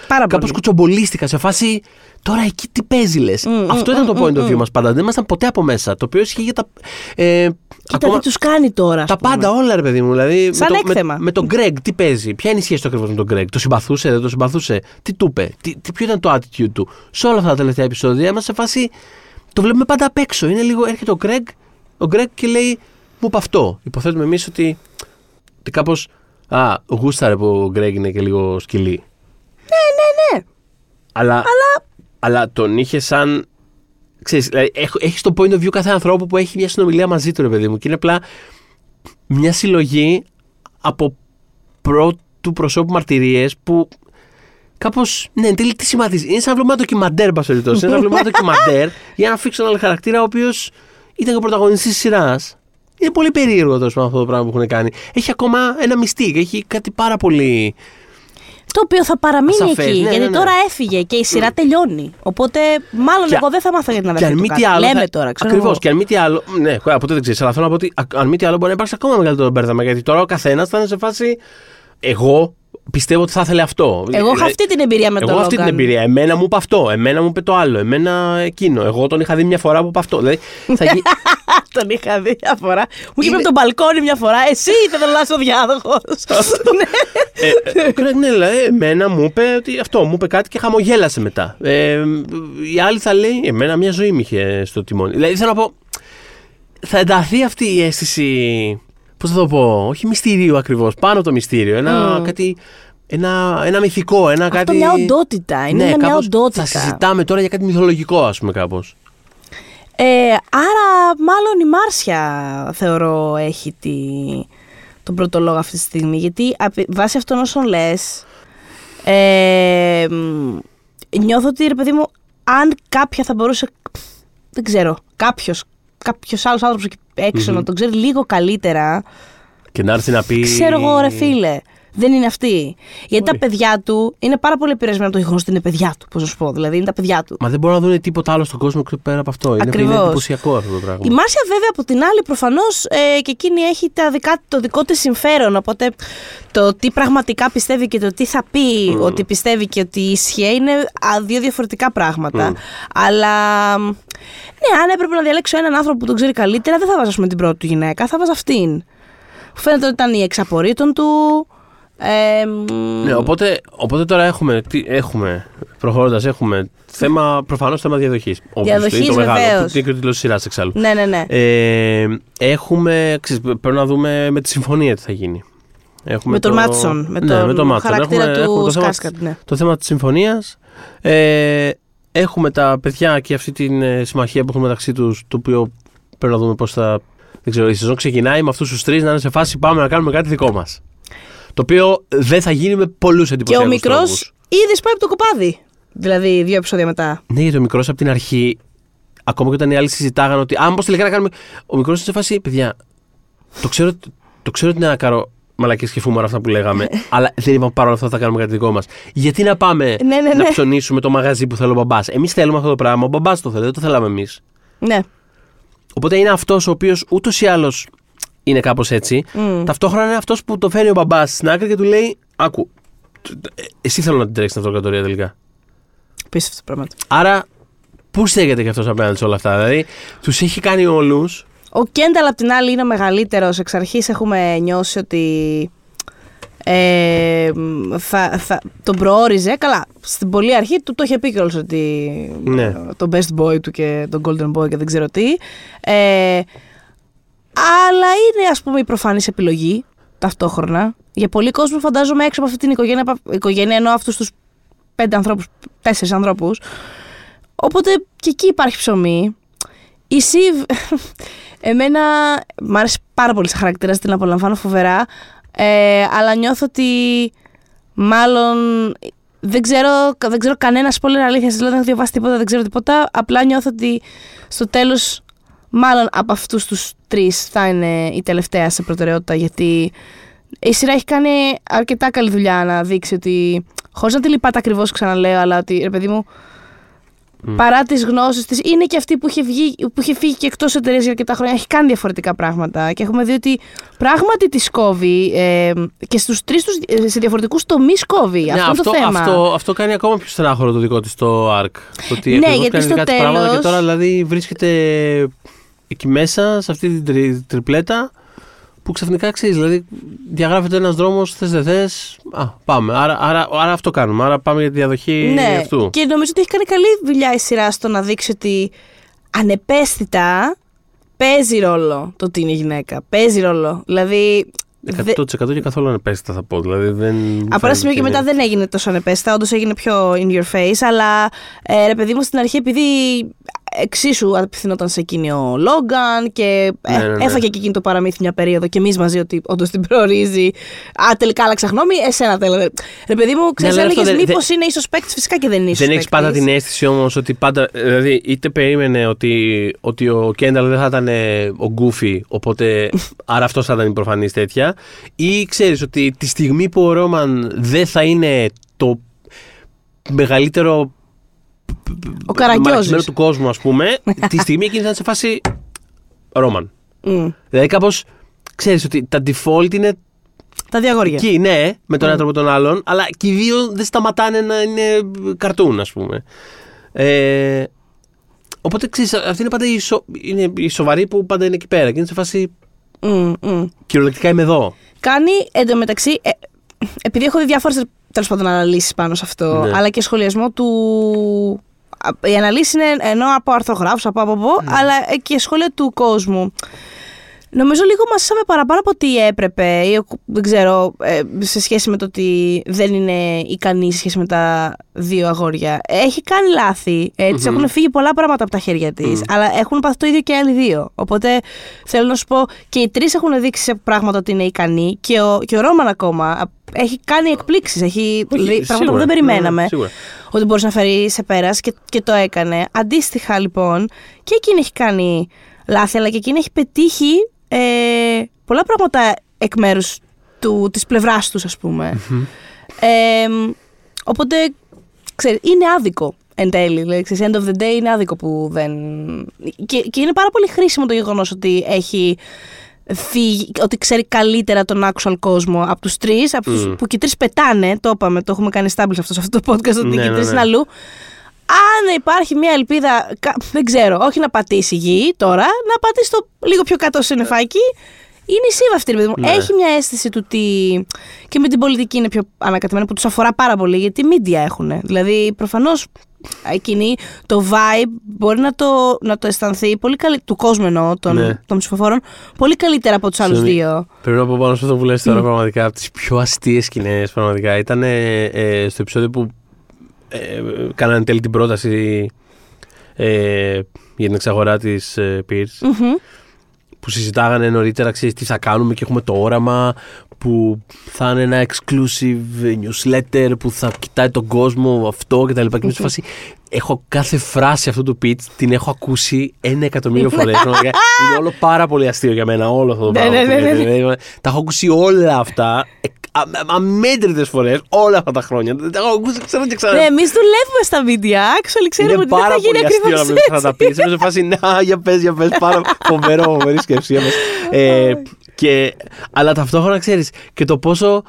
Πάρα κάπως πολύ. κουτσομπολίστηκα σε φάση. Τώρα εκεί τι παίζει, λες. Αυτό ήταν το point of view μας πάντα. Δεν ήμασταν ποτέ από μέσα. Το οποίο ισχύει για τα. Ε, Κοίτα τι τους κάνει τώρα. ας τα πούμε. πάντα, όλα ρε παιδί μου. Δηλαδή, Σαν με, έκθεμα. με, με τον Greg, τι παίζει, ποια είναι η σχέση του ακριβώς με τον Greg. Το συμπαθούσε, δεν το συμπαθούσε. Τι του είπε, τι, τι, ποιο ήταν το attitude του. Σε όλα αυτά τα τελευταία επεισόδια είμαστε σε φάση. Το βλέπουμε πάντα απ' έξω. Είναι λίγο, έρχεται ο Greg, ο Greg και λέει, μου είπε αυτό. Υποθέτουμε εμείς ότι. ότι κάπως. Α, γούσταρε που ο Greg είναι και λίγο σκυλί. Ναι, ναι. Αλλά, αλλά... αλλά τον είχε σαν. Ξέρεις, δηλαδή, έχεις το point of view κάθε ανθρώπου που έχει μια συνομιλία μαζί του, ρε παιδί μου. Και είναι απλά μια συλλογή από πρώτου προσώπου μαρτυρίες που κάπως. Ναι, εν τέλει τι σημαντίζει. Είναι σαν να βλέπουμε ένα ντοκιμαντέρ, εν πάση περιπτώσει. Είναι σαν να βλέπουμε ένα ντοκιμαντέρ για να φίξω έναν χαρακτήρα ο οποίος ήταν και ο πρωταγωνιστής της σειράς. Είναι πολύ περίεργο τέλος πάντων αυτό το πράγμα που έχουν κάνει. Έχει ακόμα ένα μυστικ, έχει κάτι πάρα πολύ. Το οποίο θα παραμείνει Ασαφές, εκεί. ναι, γιατί ναι, ναι. τώρα έφυγε και η σειρά τελειώνει. Οπότε μάλλον Και- εγώ δεν θα μάθω για την Και αδερφή αν του μη κάτι. τι άλλο. Λέμε θα... τώρα, ξέρω Ακριβώς. εγώ. Και αν μη τι άλλο. Ναι, ποτέ δεν ξέρεις. Αλλά θέλω να πω ότι α- αν μη τι άλλο μπορεί να υπάρξει ακόμα μεγαλύτερο μπέρδεμα. Γιατί τώρα ο καθένας θα είναι σε φάση. Εγώ πιστεύω ότι θα ήθελε αυτό. Εγώ έχω Δηλαδή, αυτή την εμπειρία με τον Εγώ αυτή την Logan. εμπειρία. Εμένα μου είπε αυτό. Εμένα μου είπε το άλλο. Εμένα εκείνο. Εγώ τον είχα δει μια φορά που είπε αυτό. Δηλαδή, θα γι... τον είχα δει μια φορά. Μου είπε Είναι- από τον μπαλκόνι μια φορά. Εσύ ήθελε να είσαι ο διάδοχο. ε, ε, ναι, δηλαδή, εμένα μου είπε ότι αυτό. Μου είπε κάτι και χαμογέλασε μετά. Ε, η άλλη θα λέει, εμένα μια ζωή μου είχε στο τιμόνι. Δηλαδή, θέλω να πω, θα ενταθεί αυτή η αίσθηση. Πώς θα το πω, όχι μυστηρίου ακριβώς, πάνω από το μυστήριο. Ένα κάτι. Ένα, ένα μυθικό, ένα Αυτό κάτι. μια οντότητα. Είναι μια κάπως οντότητα. Θα συζητάμε τώρα για κάτι μυθολογικό, ας πούμε, κάπως. Ε, άρα, μάλλον η Μάρσια θεωρώ έχει τη, τον πρώτο λόγο αυτή τη στιγμή. Γιατί απ- βάσει αυτών όσων λες, ε, μ, νιώθω ότι ρε παιδί μου, αν κάποια θα μπορούσε. Δεν ξέρω, κάποιος κάποιος άλλος άνθρωπος εκεί έξω να τον ξέρει λίγο καλύτερα. Και να έρθει να πει. Ξέρω εγώ, ρε φίλε. Δεν είναι αυτή. Γιατί τα Μπορεί. παιδιά του είναι πάρα πολύ επηρεασμένα από το γεγονός ότι είναι παιδιά του. Πώς να σου πω, δηλαδή είναι τα παιδιά του. Μα δεν μπορούν να δουν τίποτα άλλο στον κόσμο πέρα από αυτό. Είναι, είναι Ακριβώς. εντυπωσιακό αυτό το πράγμα. Η Μάρσια, βέβαια, από την άλλη, προφανώς ε, και εκείνη έχει τα δικά, το δικό της συμφέρον. Οπότε το τι πραγματικά πιστεύει και το τι θα πει ότι πιστεύει και ότι ισχύει είναι α, δύο διαφορετικά πράγματα. Αλλά ναι, αν έπρεπε να διαλέξω έναν άνθρωπο που τον ξέρει καλύτερα, δεν θα βάζα ας πούμε, την πρώτη του γυναίκα, θα βάζα αυτήν. Μου Φαίνεται ότι ήταν η εξαπορρίτων του. Ε, μ, Ναι, οπότε, οπότε τώρα έχουμε, τι, έχουμε προχωρώντας, έχουμε θέμα, προφανώς θέμα διαδοχής. Διαδοχής, το μεγάλο. βεβαίως. Που είναι και ο τίτλος σειράς εξάλλου. ναι, ναι, ναι. Ε, έχουμε, ξέρεις, πρέπει να δούμε με τη συμφωνία τι θα γίνει. Έχουμε με τον το- Μάτσον, με ναι, τον, με τον Μάτσον. χαρακτήρα Έχουμε- του έχουμε το θέμα Σκάρσκατ. Ναι. το θέμα της συμφωνίας. Ε, έχουμε τα παιδιά και αυτή τη ε, συμμαχία που έχουν μεταξύ τους, το οποίο πρέπει να δούμε πώς θα... Δεν ξέρω, η σεζόν ξεκινάει με αυτούς τους τρεις να είναι σε φάση πάμε να κάνουμε κάτι δικό μας. Το οποίο δεν θα γίνει με πολλούς Και ο εντυπωσιακούς μικρός τρόπους. ήδη σπάει από το κοπάδι. Δηλαδή, δύο επεισόδια μετά. Ναι, γιατί ο μικρός από την αρχή, ακόμα και όταν οι άλλοι συζητάγαν ότι αν πώς τελικά να κάνουμε... Ο μικρός είναι σε φάση, παιδιά, το ξέρω, το ξέρω ότι είναι ένα καρό μαλακές και φούμαρα αυτά που λέγαμε, αλλά δεν είπαμε παρόλα αυτά θα κάνουμε κάτι δικό μας. Γιατί να πάμε Ναι, ναι, να ναι. ψωνίσουμε το μαγαζί που θέλει ο μπαμπάς; Εμείς θέλουμε αυτό το πράγμα, ο μπαμπάς το θέλει, δεν το θέλαμε εμείς. Ναι. Οπότε είναι αυτός ο οποίος ούτως ή άλλως είναι κάπως έτσι. Μμ. Ταυτόχρονα είναι αυτός που το φέρνει ο μπαμπάς στην άκρη και του λέει Άκου, ε, εσύ θέλω να την τρέξεις την αυτοκρατορία τελικά. Πίστευτο πράγματα. Άρα, πού στέκεται και αυτός απέναντι σε όλα αυτά. Δηλαδή, τους έχει κάνει όλους. Ο Κένταλ απ' την άλλη είναι ο μεγαλύτερος. Εξ αρχής έχουμε νιώσει ότι. Ε, θα, θα, τον προόριζε. Καλά, στην πολύ αρχή του το είχε πει κιόλας ότι. Ναι. ε, τον best boy του και τον golden boy και δεν ξέρω τι. Ε, αλλά είναι ας πούμε η προφανής επιλογή ταυτόχρονα. Για πολλοί κόσμο φαντάζομαι έξω από αυτή την οικογένεια, πα- οικογένεια εννοώ αυτούς τους πέντε ανθρώπους, τέσσερις ανθρώπους. Οπότε και εκεί υπάρχει ψωμί. Η Σιβ, εμένα μ' άρεσε πάρα πολύ σαν χαρακτήρα, την απολαμβάνω φοβερά. Ε, αλλά νιώθω ότι μάλλον δεν ξέρω, δεν ξέρω κανένας spoiler αλήθεια. Δηλαδή δεν έχω διαβάσει τίποτα, δεν ξέρω τίποτα. Απλά νιώθω ότι στο τέλος, μάλλον από αυτούς τους τρεις θα είναι η τελευταία σε προτεραιότητα. Γιατί η σειρά έχει κάνει αρκετά καλή δουλειά να δείξει ότι. Χωρίς να τη λυπάται ακριβώς, ξαναλέω, αλλά ότι ρε παιδί μου, παρά τις γνώσεις της, είναι και αυτή που είχε, βγει, που είχε φύγει και εκτός εταιρείας για αρκετά χρόνια. Έχει κάνει διαφορετικά πράγματα και έχουμε δει ότι πράγματι τη κόβει ε, και στους τρεις τους σε διαφορετικούς τομείς κόβει. αυτό, είναι το θέμα. Ναι, αυτό, αυτό κάνει ακόμα πιο στενάχωρο το δικό της το ARC. Το ότι Ναι, ακριβώς γιατί κάνει στο δικά της πράγματα τέλος- και τώρα δηλαδή βρίσκεται εκεί μέσα, σε αυτή την τρι- τριπλέτα, που ξαφνικά ξέρεις, δηλαδή διαγράφεται ένας δρόμος, θες δεν θες. Α, πάμε. Άρα, άρα, άρα αυτό κάνουμε. Άρα πάμε για τη διαδοχή ναι, αυτού. και νομίζω ότι έχει κάνει καλή δουλειά η σειρά στο να δείξει ότι ανεπαίσθητα παίζει ρόλο το ότι είναι γυναίκα. Παίζει ρόλο. Δηλαδή. δε- 100% και καθόλου ανεπαίσθητα θα πω. Δηλαδή δεν. Από ένα σημείο και μετά δεν έγινε τόσο ανεπαίσθητα, όντως έγινε πιο in your face. Αλλά ε, ρε παιδί μου στην αρχή, επειδή εξίσου απευθυνόταν σε εκείνη ο Λόγκαν και ε, Ναι, ναι, ναι. έφαγε και εκείνη το παραμύθι μια περίοδο και εμείς μαζί ότι όντως την προορίζει. Α, τελικά άλλαξα γνώμη, εσένα θέλω. Ρε παιδί μου, ξέρεις, Ναι, αλλά αυτό έλεγε δεν- μήπως είναι ίσως παίκτης, φυσικά και δεν είναι ίσως Δεν έχεις πάντα την αίσθηση όμως ότι πάντα. Δηλαδή, είτε περίμενε ότι, ότι ο Κένταλ δεν θα ήταν ε, ο Γκούφι, οπότε άρα αυτός θα ήταν η προφανής τέτοια, ή ξέρεις ότι τη στιγμή που ο Ρόμαν δεν θα είναι το μεγαλύτερο. Ο Καραγκιόζης. μαρακισμένο του κόσμου, ας πούμε, τη στιγμή εκείνη θα είναι σε φάση. Ρόμαν. Δηλαδή, κάπως ξέρεις ότι τα default είναι Τα δύο αγόρια. Εκεί, ναι, με τον ένα τρόπο τον άλλον, αλλά και οι δύο δεν σταματάνε να είναι καρτούν, ας πούμε. Ε, οπότε ξέρεις, αυτή είναι πάντα η, σο, είναι η σοβαρή που πάντα είναι εκεί πέρα και είναι σε φάση. Μμ, μμ. Κυριολεκτικά είμαι εδώ. Κάνει εντωμεταξύ. Ε, επειδή έχω δει διάφορες τέλος πάντων αναλύσεις πάνω σε αυτό, Ναι. αλλά και σχολιασμό του. Α, Οι αναλύσει είναι ενώ από αρθρογράφους, από από από, αλλά ε, και σχόλια του κόσμου. Νομίζω λίγο μασίσαμε παραπάνω από ό,τι έπρεπε, ή ο- δεν ξέρω, ε, σε σχέση με το ότι δεν είναι ικανή σε σχέση με τα δύο αγόρια. Έχει κάνει λάθη, ε, της έχουν φύγει πολλά πράγματα από τα χέρια της, αλλά έχουν πάθει το ίδιο και οι άλλοι δύο. Οπότε θέλω να σου πω, και οι τρεις έχουν δείξει σε πράγματα ότι είναι ικανοί και ο, και ο Ρόμαν ακόμα α, έχει κάνει εκπλήξεις, έχει δει πράγματα που σίγουρα, δεν περιμέναμε ναι, σίγουρα. ότι μπορούσε να φέρει σε πέρας και, και το έκανε. Αντίστοιχα λοιπόν, και εκείνη έχει κάνει λάθη, αλλά και εκείνη έχει πετύχει ε, πολλά πράγματα εκ μέρους του, της πλευράς τους ας πούμε. Ε, οπότε, ξέρεις, είναι άδικο εν τέλει. Δηλαδή, ξέρεις, end of the day είναι άδικο που δεν... Και, και είναι πάρα πολύ χρήσιμο το γεγονός ότι έχει φύγει, ότι ξέρει καλύτερα τον actual κόσμο από τους τρεις, από τους, που και οι τρεις πετάνε, το είπαμε, το έχουμε κάνει establish αυτό σε αυτό το podcast, ότι Ναι, και οι ναι, τρεις ναι. είναι αλλού. Αν υπάρχει μια ελπίδα, κα- δεν ξέρω, όχι να πατήσει γη τώρα, να πατήσει το λίγο πιο κάτω συννεφάκι. Είναι η Σίβα αυτή, ρε παιδί μου. Ναι. Έχει μια αίσθηση του ότι. και με την πολιτική είναι πιο ανακατεμένη που τους αφορά πάρα πολύ, γιατί media έχουν. Δηλαδή, προφανώς εκείνη το vibe μπορεί να το, να το αισθανθεί πολύ καλύτερα. του κόσμου εννοώ, των, Ναι. των ψηφοφόρων, πολύ καλύτερα από τους άλλους Συγγνώμη. δύο. Πρέπει να πω πάνω σε αυτό που λες τώρα πραγματικά από τις πιο αστείες σκηνές πραγματικά ήταν ε, ε, στο επεισόδιο που ε, κάνανε εν τέλει την πρόταση ε, για την εξαγορά της ε, Pierce Μμμ. που συζητάγανε νωρίτερα ξέρεις τι θα κάνουμε και έχουμε το όραμα που θα είναι ένα exclusive newsletter που θα κοιτάει τον κόσμο αυτό και τα λοιπά και είμαι σε φάση έχω κάθε φράση αυτού του pitch την έχω ακούσει ένα εκατομμύριο φορές Πραγματικά, είναι όλο πάρα πολύ αστείο για μένα όλο αυτό το Ναι, πράγμα ναι, που ναι, λέτε. ναι. Δηλαδή, τα έχω ακούσει όλα αυτά ε, α- αμέτρητες φορές όλα αυτά τα χρόνια τα έχω ακούσει ξανά και ξανά Ναι, εμείς δουλεύουμε στα media. Actually, ξέρουμε είναι ότι δεν πάρα θα γίνει πολύ αστείο ακριβώς να βλέπεις αυτά τα έτσι. πεις. Είμαι σε φάση, να, για πες, για πες, πάρα φοβερό, φοβερή σκέψη. για πες. Ε, και, αλλά ταυτόχρονα ξέρεις και το πόσο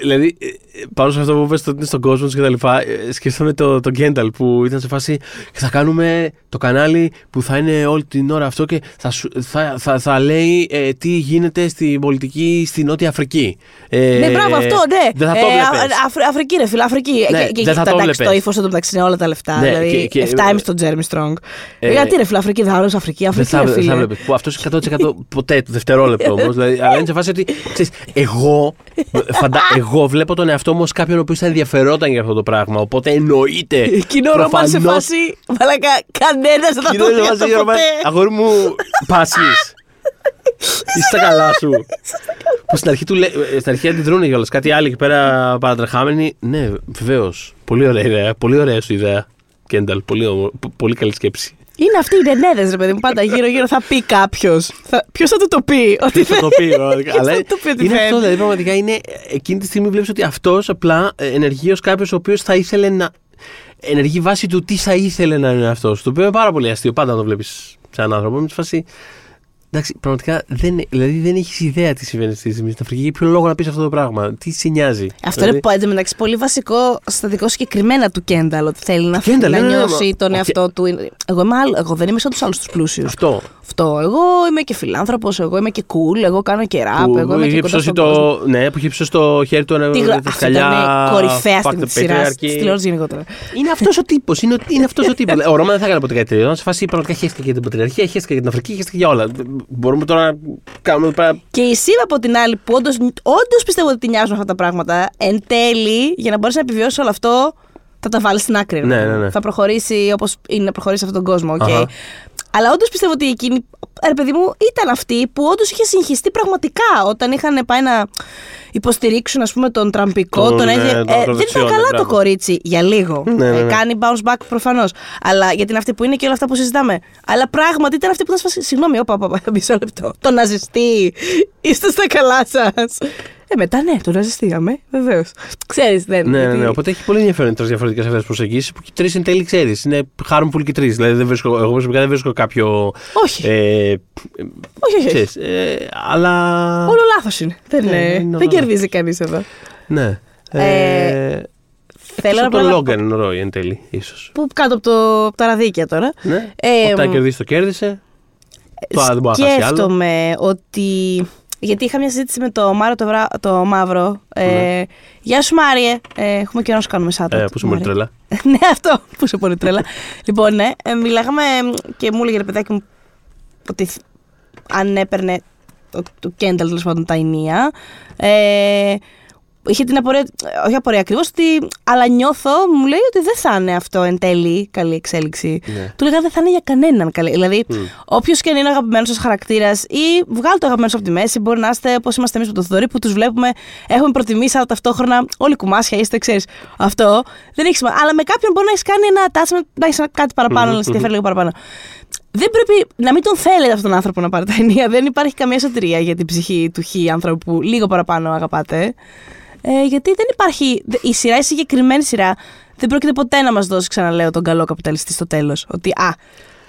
Δηλαδή, ε, πάνω σε αυτό που είπες ότι είναι στον κόσμο του και τα λοιπά, ε, σκέφτομαι το, το Γκένταλ που ήταν σε φάση και θα κάνουμε το κανάλι που θα είναι όλη την ώρα αυτό και θα, σου- θα, θα, θα λέει ε, τι γίνεται στην πολιτική στη Νότια Αφρική. Ε, Ναι, μπράβο, αυτό, ναι. Δεν θα το Ε, βλέπεις. Α- Αφρι- Αφρική, ρε φίλε, Αφρική. Ναι, και, και, δεν θα και το εντάξει, βλέπεις. το ύφος του μεταξύ είναι όλα τα λεφτά. Ναι, δηλαδή, και- και- 7 times τον Τζέρμι Στρόγκ. Ε, Γιατί ρε φίλε, Αφρική, δεν θα όλο Αφρική, Δεν Αφρική, θα, ρε δεν θα φίλε. βλέπεις. Που αυτός 100% ποτέ το δευτερόλεπτο όμως. δηλαδή, αλλά είναι σε φάση ότι ξέρεις, εγώ, φαντα... εγώ βλέπω τον εαυτό μου ως κάποιον ο οποίος θα ενδιαφερόταν για αυτό το πράγμα. Οπότε εννοείται. Κοινό ρομάν σε φάση. Μαλάκα, κανένας δεν θα Κοινό το δει ρομάν αυτό σε ρομάν. ποτέ. Αγόρι μου, πάσει. Είσαι στα καλά σου. που στην αρχή, του λέ... ε, στην αρχή αντιδρούν κιόλας. Κάτι άλλο εκεί πέρα παρατρεχάμενοι. Ναι, βεβαίως. Πολύ ωραία ιδέα. Πολύ ωραία σου ιδέα. Κένταλ, πολύ, όμο- π- πολύ καλή σκέψη. Είναι αυτοί οι νενέδες, ρε παιδί μου. Πάντα γύρω-γύρω θα πει κάποιος. Ποιος θα του το πει, ότι Τι θα το πει, πραγματικά. Ποιος Αλλά θα του πει ότι είναι θέλει; αυτό, δηλαδή πραγματικά είναι. Εκείνη τη στιγμή βλέπεις ότι αυτός απλά ε, ενεργεί ως κάποιος ο οποίος θα ήθελε να. Ενεργεί βάσει του τι θα ήθελε να είναι αυτός. Το οποίο είναι πάρα πολύ αστείο πάντα να το βλέπεις σε έναν άνθρωπο. Με τη φάση. Εντάξει, πραγματικά δεν, δηλαδή δεν έχεις ιδέα τι συμβαίνει αυτή τη στιγμή στην Αφρική. Για ποιο λόγο να πεις αυτό το πράγμα, τι σε νοιάζει. Αυτό Δηλαδή, είναι εντωμεταξύ πολύ βασικό στατικό συγκεκριμένα του Κένταλ. Ότι θέλει να, Κένταλ, να ναι, ναι, ναι, νιώσει μα- τον ο εαυτό του. Εγώ, είμαι άλλο, εγώ δεν είμαι σαν τους άλλους τους πλούσιους. Αυτό. Αυτό. Εγώ είμαι και φιλάνθρωπος, εγώ είμαι και cool, εγώ κάνω και rap, Που εγώ είμαι και είχε κοντά ψώσει στον κόσμο. το, ναι, που είχε ψώσει το χέρι του ένα Τι γρα- Αυτό ήταν κορυφαία στιγμή της σειράς τη τηλεόραση γενικότερα. Είναι αυτός ο τύπος. Είναι, ο- είναι αυτός ο τύπος. ο Ρώμα δεν θα έκανε ποτέ κάτι τέτοιο. Να σε φάση πραγματικά χαίστηκε για την πατριαρχία, χαίστηκε για την Αφρική, χαίστηκε για όλα. Μπορούμε τώρα να κάνουμε εδώ πέρα. Και η Σίβα από την άλλη, που όντω πιστεύω ότι τη νοιάζουν αυτά τα πράγματα, εν τέλει, για να μπορέσει να επιβιώσει όλο αυτό, θα τα βάλει στην άκρη. ρε Ναι, παιδί μου. ναι, ναι. Θα προχωρήσει όπως είναι να προχωρήσει αυτόν τον κόσμο, οκ. Αχα. Αλλά όντως πιστεύω ότι εκείνη, ρε παιδί μου, ήταν αυτή που όντως είχε συγχυστεί πραγματικά όταν είχαν πάει να υποστηρίξουν, ας πούμε, τον τραμπικό. Τον, τον ναι, είχε- τον ε, δεν ήταν ακροδεξιό, ναι, καλά το μπράβο. κορίτσι για λίγο. Ναι, ναι, Ε, ναι. κάνει bounce back προφανώς. Αλλά γιατί είναι αυτή που είναι και όλα αυτά που συζητάμε. Αλλά πράγματι ήταν αυτή που θα σφασίσει. Συγγνώμη, όπα, όπα, όπα, μισό λεπτό. Τον ναζιστή. Είστε στα καλά σας. Ε, μετά ναι, το ναζιστήκαμε, βεβαίως. Ξέρεις, δεν Ναι, ναι, γιατί- ναι. Οπότε έχει πολύ ενδιαφέρον τρει διαφορετικές αυτές προσεγγίσεις που και τρεις εν τέλει ξέρεις. Είναι harmful και τρεις. Δηλαδή δεν βρίσκω, εγώ προσωπικά δεν βρίσκω κάποιο. Όχι. Ε, όχι, όχι. όχι. ξέρεις, ε, αλλά. Όλο λάθος είναι. Δεν, Ναι, ε, είναι δεν όλο κερδίζει κανείς εδώ. Ναι. Ε, Ε, Θέλω από να τον πω- Λόγκαν Ρόι εν τέλει, ίσως. Που κάτω από, το, από τα ραδίκια τώρα. Ναι. Ε, Όταν μ, κερδίσει το κέρδισε. Το άλλο δεν μπορεί να χάσει άλλο. Σκέφτομαι ότι. Γιατί είχα μια συζήτηση με το Μάρο το, Βρά... το Μαύρο. Ε, Ναι. Γεια σου Μάριε. Ε, έχουμε καιρό να σου κάνουμε σάτα. Ε, που είσαι πολύ τρελά. ναι, αυτό που είσαι πολύ τρέλα. λοιπόν, ναι, ε, μιλάγαμε και μου έλεγε ρε παιδάκι μου ότι θ- αν έπαιρνε το, το Κένταλ τέλος πάντων τα ενία. Ε, είχε την απορία, όχι απορία ακριβώς, ότι. Αλλά νιώθω, μου λέει ότι δεν θα είναι αυτό εν τέλει καλή εξέλιξη. Ναι. Του λέγα δεν θα είναι για κανέναν καλή. Δηλαδή, Μμ. όποιος και αν είναι αγαπημένος σα χαρακτήρας ή βγάλει το αγαπημένο σου από τη μέση, μπορεί να είστε όπως είμαστε εμείς με το Θοδωρή που τους βλέπουμε, έχουμε προτιμήσει, αλλά ταυτόχρονα όλοι κουμάσια είστε, ξέρεις. Αυτό δεν έχει σημασία. Αλλά με κάποιον μπορεί να έχεις κάνει ένα attachment, να έχεις κάτι παραπάνω, να σε ενδιαφέρει λίγο παραπάνω. δεν πρέπει να μην τον θέλετε αυτόν τον άνθρωπο να πάρει τα ενία. Δεν υπάρχει καμία σωτηρία για την ψυχή του χι άνθρωπου που λίγο παραπάνω αγαπάτε. Ε, γιατί δεν υπάρχει. Η σειρά, η συγκεκριμένη σειρά, δεν πρόκειται ποτέ να μας δώσει, ξαναλέω, τον καλό καπιταλιστή στο τέλος. Ότι α,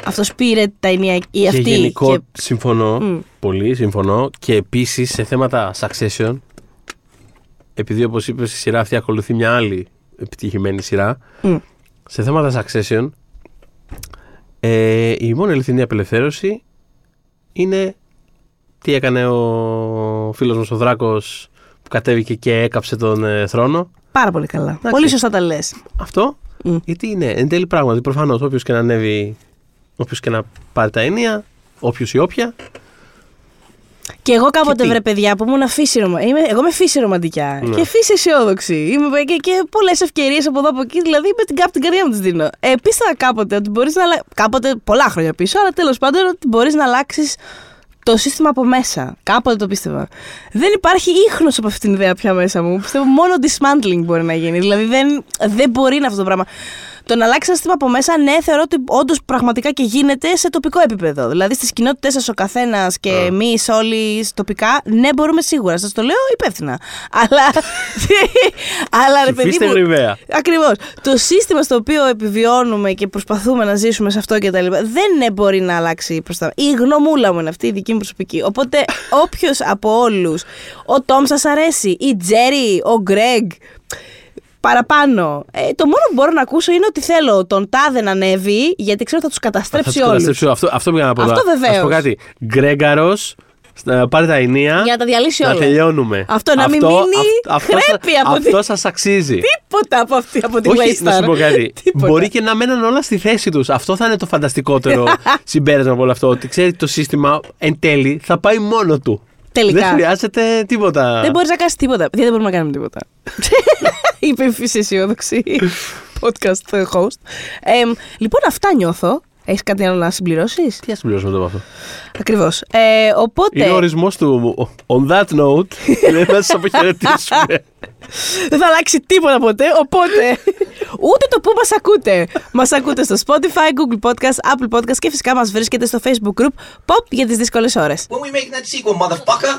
αυτός πήρε τα ενία ή αυτή. Και γενικό και- συμφωνώ. Μμ. Πολύ συμφωνώ. Και επίσης σε θέματα succession, επειδή όπως είπες, η σειρά αυτή ακολουθεί μια άλλη επιτυχημένη σειρά. Μμ. Σε θέματα succession, ε, η μόνη αληθινή απελευθέρωση είναι τι έκανε ο φίλος μας ο Δράκος που κατέβηκε και έκαψε τον ε, θρόνο. Πάρα πολύ καλά. Πολύ σωστά τα λες. Αυτό, Μμ. γιατί είναι εν τέλει πράγματι προφανώς όποιος και να ανέβει, όποιος και να πάρει τα ενία, όποιος ή όποια, Και εγώ κάποτε, Και τι; βρε παιδιά, που ήμουν φύση ρωμα... είμαι, Εγώ είμαι φύση ρομαντικά Ναι. και φύση αισιόδοξη. Είμαι και, και πολλές ευκαιρίες από εδώ από εκεί. Δηλαδή, με την, από την καρδιά μου τις δίνω. Ε, πίστευα κάποτε ότι μπορείς να αλλάξει. Κάποτε, πολλά χρόνια πίσω, αλλά τέλος πάντων ότι μπορείς να αλλάξεις το σύστημα από μέσα. Κάποτε το πίστευα. Δεν υπάρχει ίχνος από αυτή την ιδέα πια μέσα μου. Πιστεύω μόνο dismantling μπορεί να γίνει. Δηλαδή δεν, δεν μπορεί να αυτό το πράγμα. Το να αλλάξει ένα σύστημα από μέσα, ναι, θεωρώ ότι όντως πραγματικά και γίνεται σε τοπικό επίπεδο. Δηλαδή στις κοινότητέ σας ο καθένας και Α. εμείς όλοι τοπικά, ναι, μπορούμε σίγουρα. Σας το λέω υπεύθυνα. Αλλά. αλλά ρε παιδί Ψηφίστε μου. γρυβαία. Ακριβώς. Το σύστημα στο οποίο επιβιώνουμε και προσπαθούμε να ζήσουμε σε αυτό και τα λοιπά δεν ναι, μπορεί να αλλάξει προς τα. Η γνωμούλα μου είναι αυτή, η δική μου προσωπική. Οπότε, όποιος από όλους, ο Τόμ σας αρέσει, η Τζέρι, ο Γκρέγκ, παραπάνω. Ε, το μόνο που μπορώ να ακούσω είναι ότι θέλω τον τάδε να ανέβει, γιατί ξέρω θα τους Θα καταστρέψει τους όλους. καταστρέψω. Αυτό, αυτό πήγα να πω. Αυτό τώρα. βεβαίως. Να σου πω κάτι. Γκρέγκαρος, στα- πάρε τα ενία. Για να τα διαλύσει να όλα. τελειώνουμε. Αυτό να μην μείνει χρέπη από τη- Αυτό σας αξίζει. Τίποτα από, αυτή, από τη Όχι, να σου Waystar. πω κάτι. Τίποτα. Μπορεί και να μέναν όλα στη θέση τους. Αυτό θα είναι το φανταστικότερο συμπέρασμα από όλο αυτό. Ότι ξέρει το σύστημα εν τέλει θα πάει μόνο του. Τελικά. Δεν χρειάζεται τίποτα. Δεν μπορείς να κάνεις τίποτα. Γιατί δεν μπορούμε να κάνουμε τίποτα. Είπε η φύση αισιόδοξη podcast host. Ε, λοιπόν, αυτά νιώθω. Έχεις κάτι άλλο να συμπληρώσεις; Τι α συμπληρώσουμε τώρα από αυτό; Ακριβώς. Ε, οπότε. Είναι ο ορισμός του. On that note, δεν θα σας αποχαιρετήσουμε. Δεν θα αλλάξει τίποτα ποτέ. Οπότε. ούτε το που μας ακούτε. Μας ακούτε στο Spotify, Google Podcast, Apple Podcast και φυσικά μας βρίσκεται στο Facebook group Pop για τις δύσκολες ώρες. When we making that sequel, motherfucker?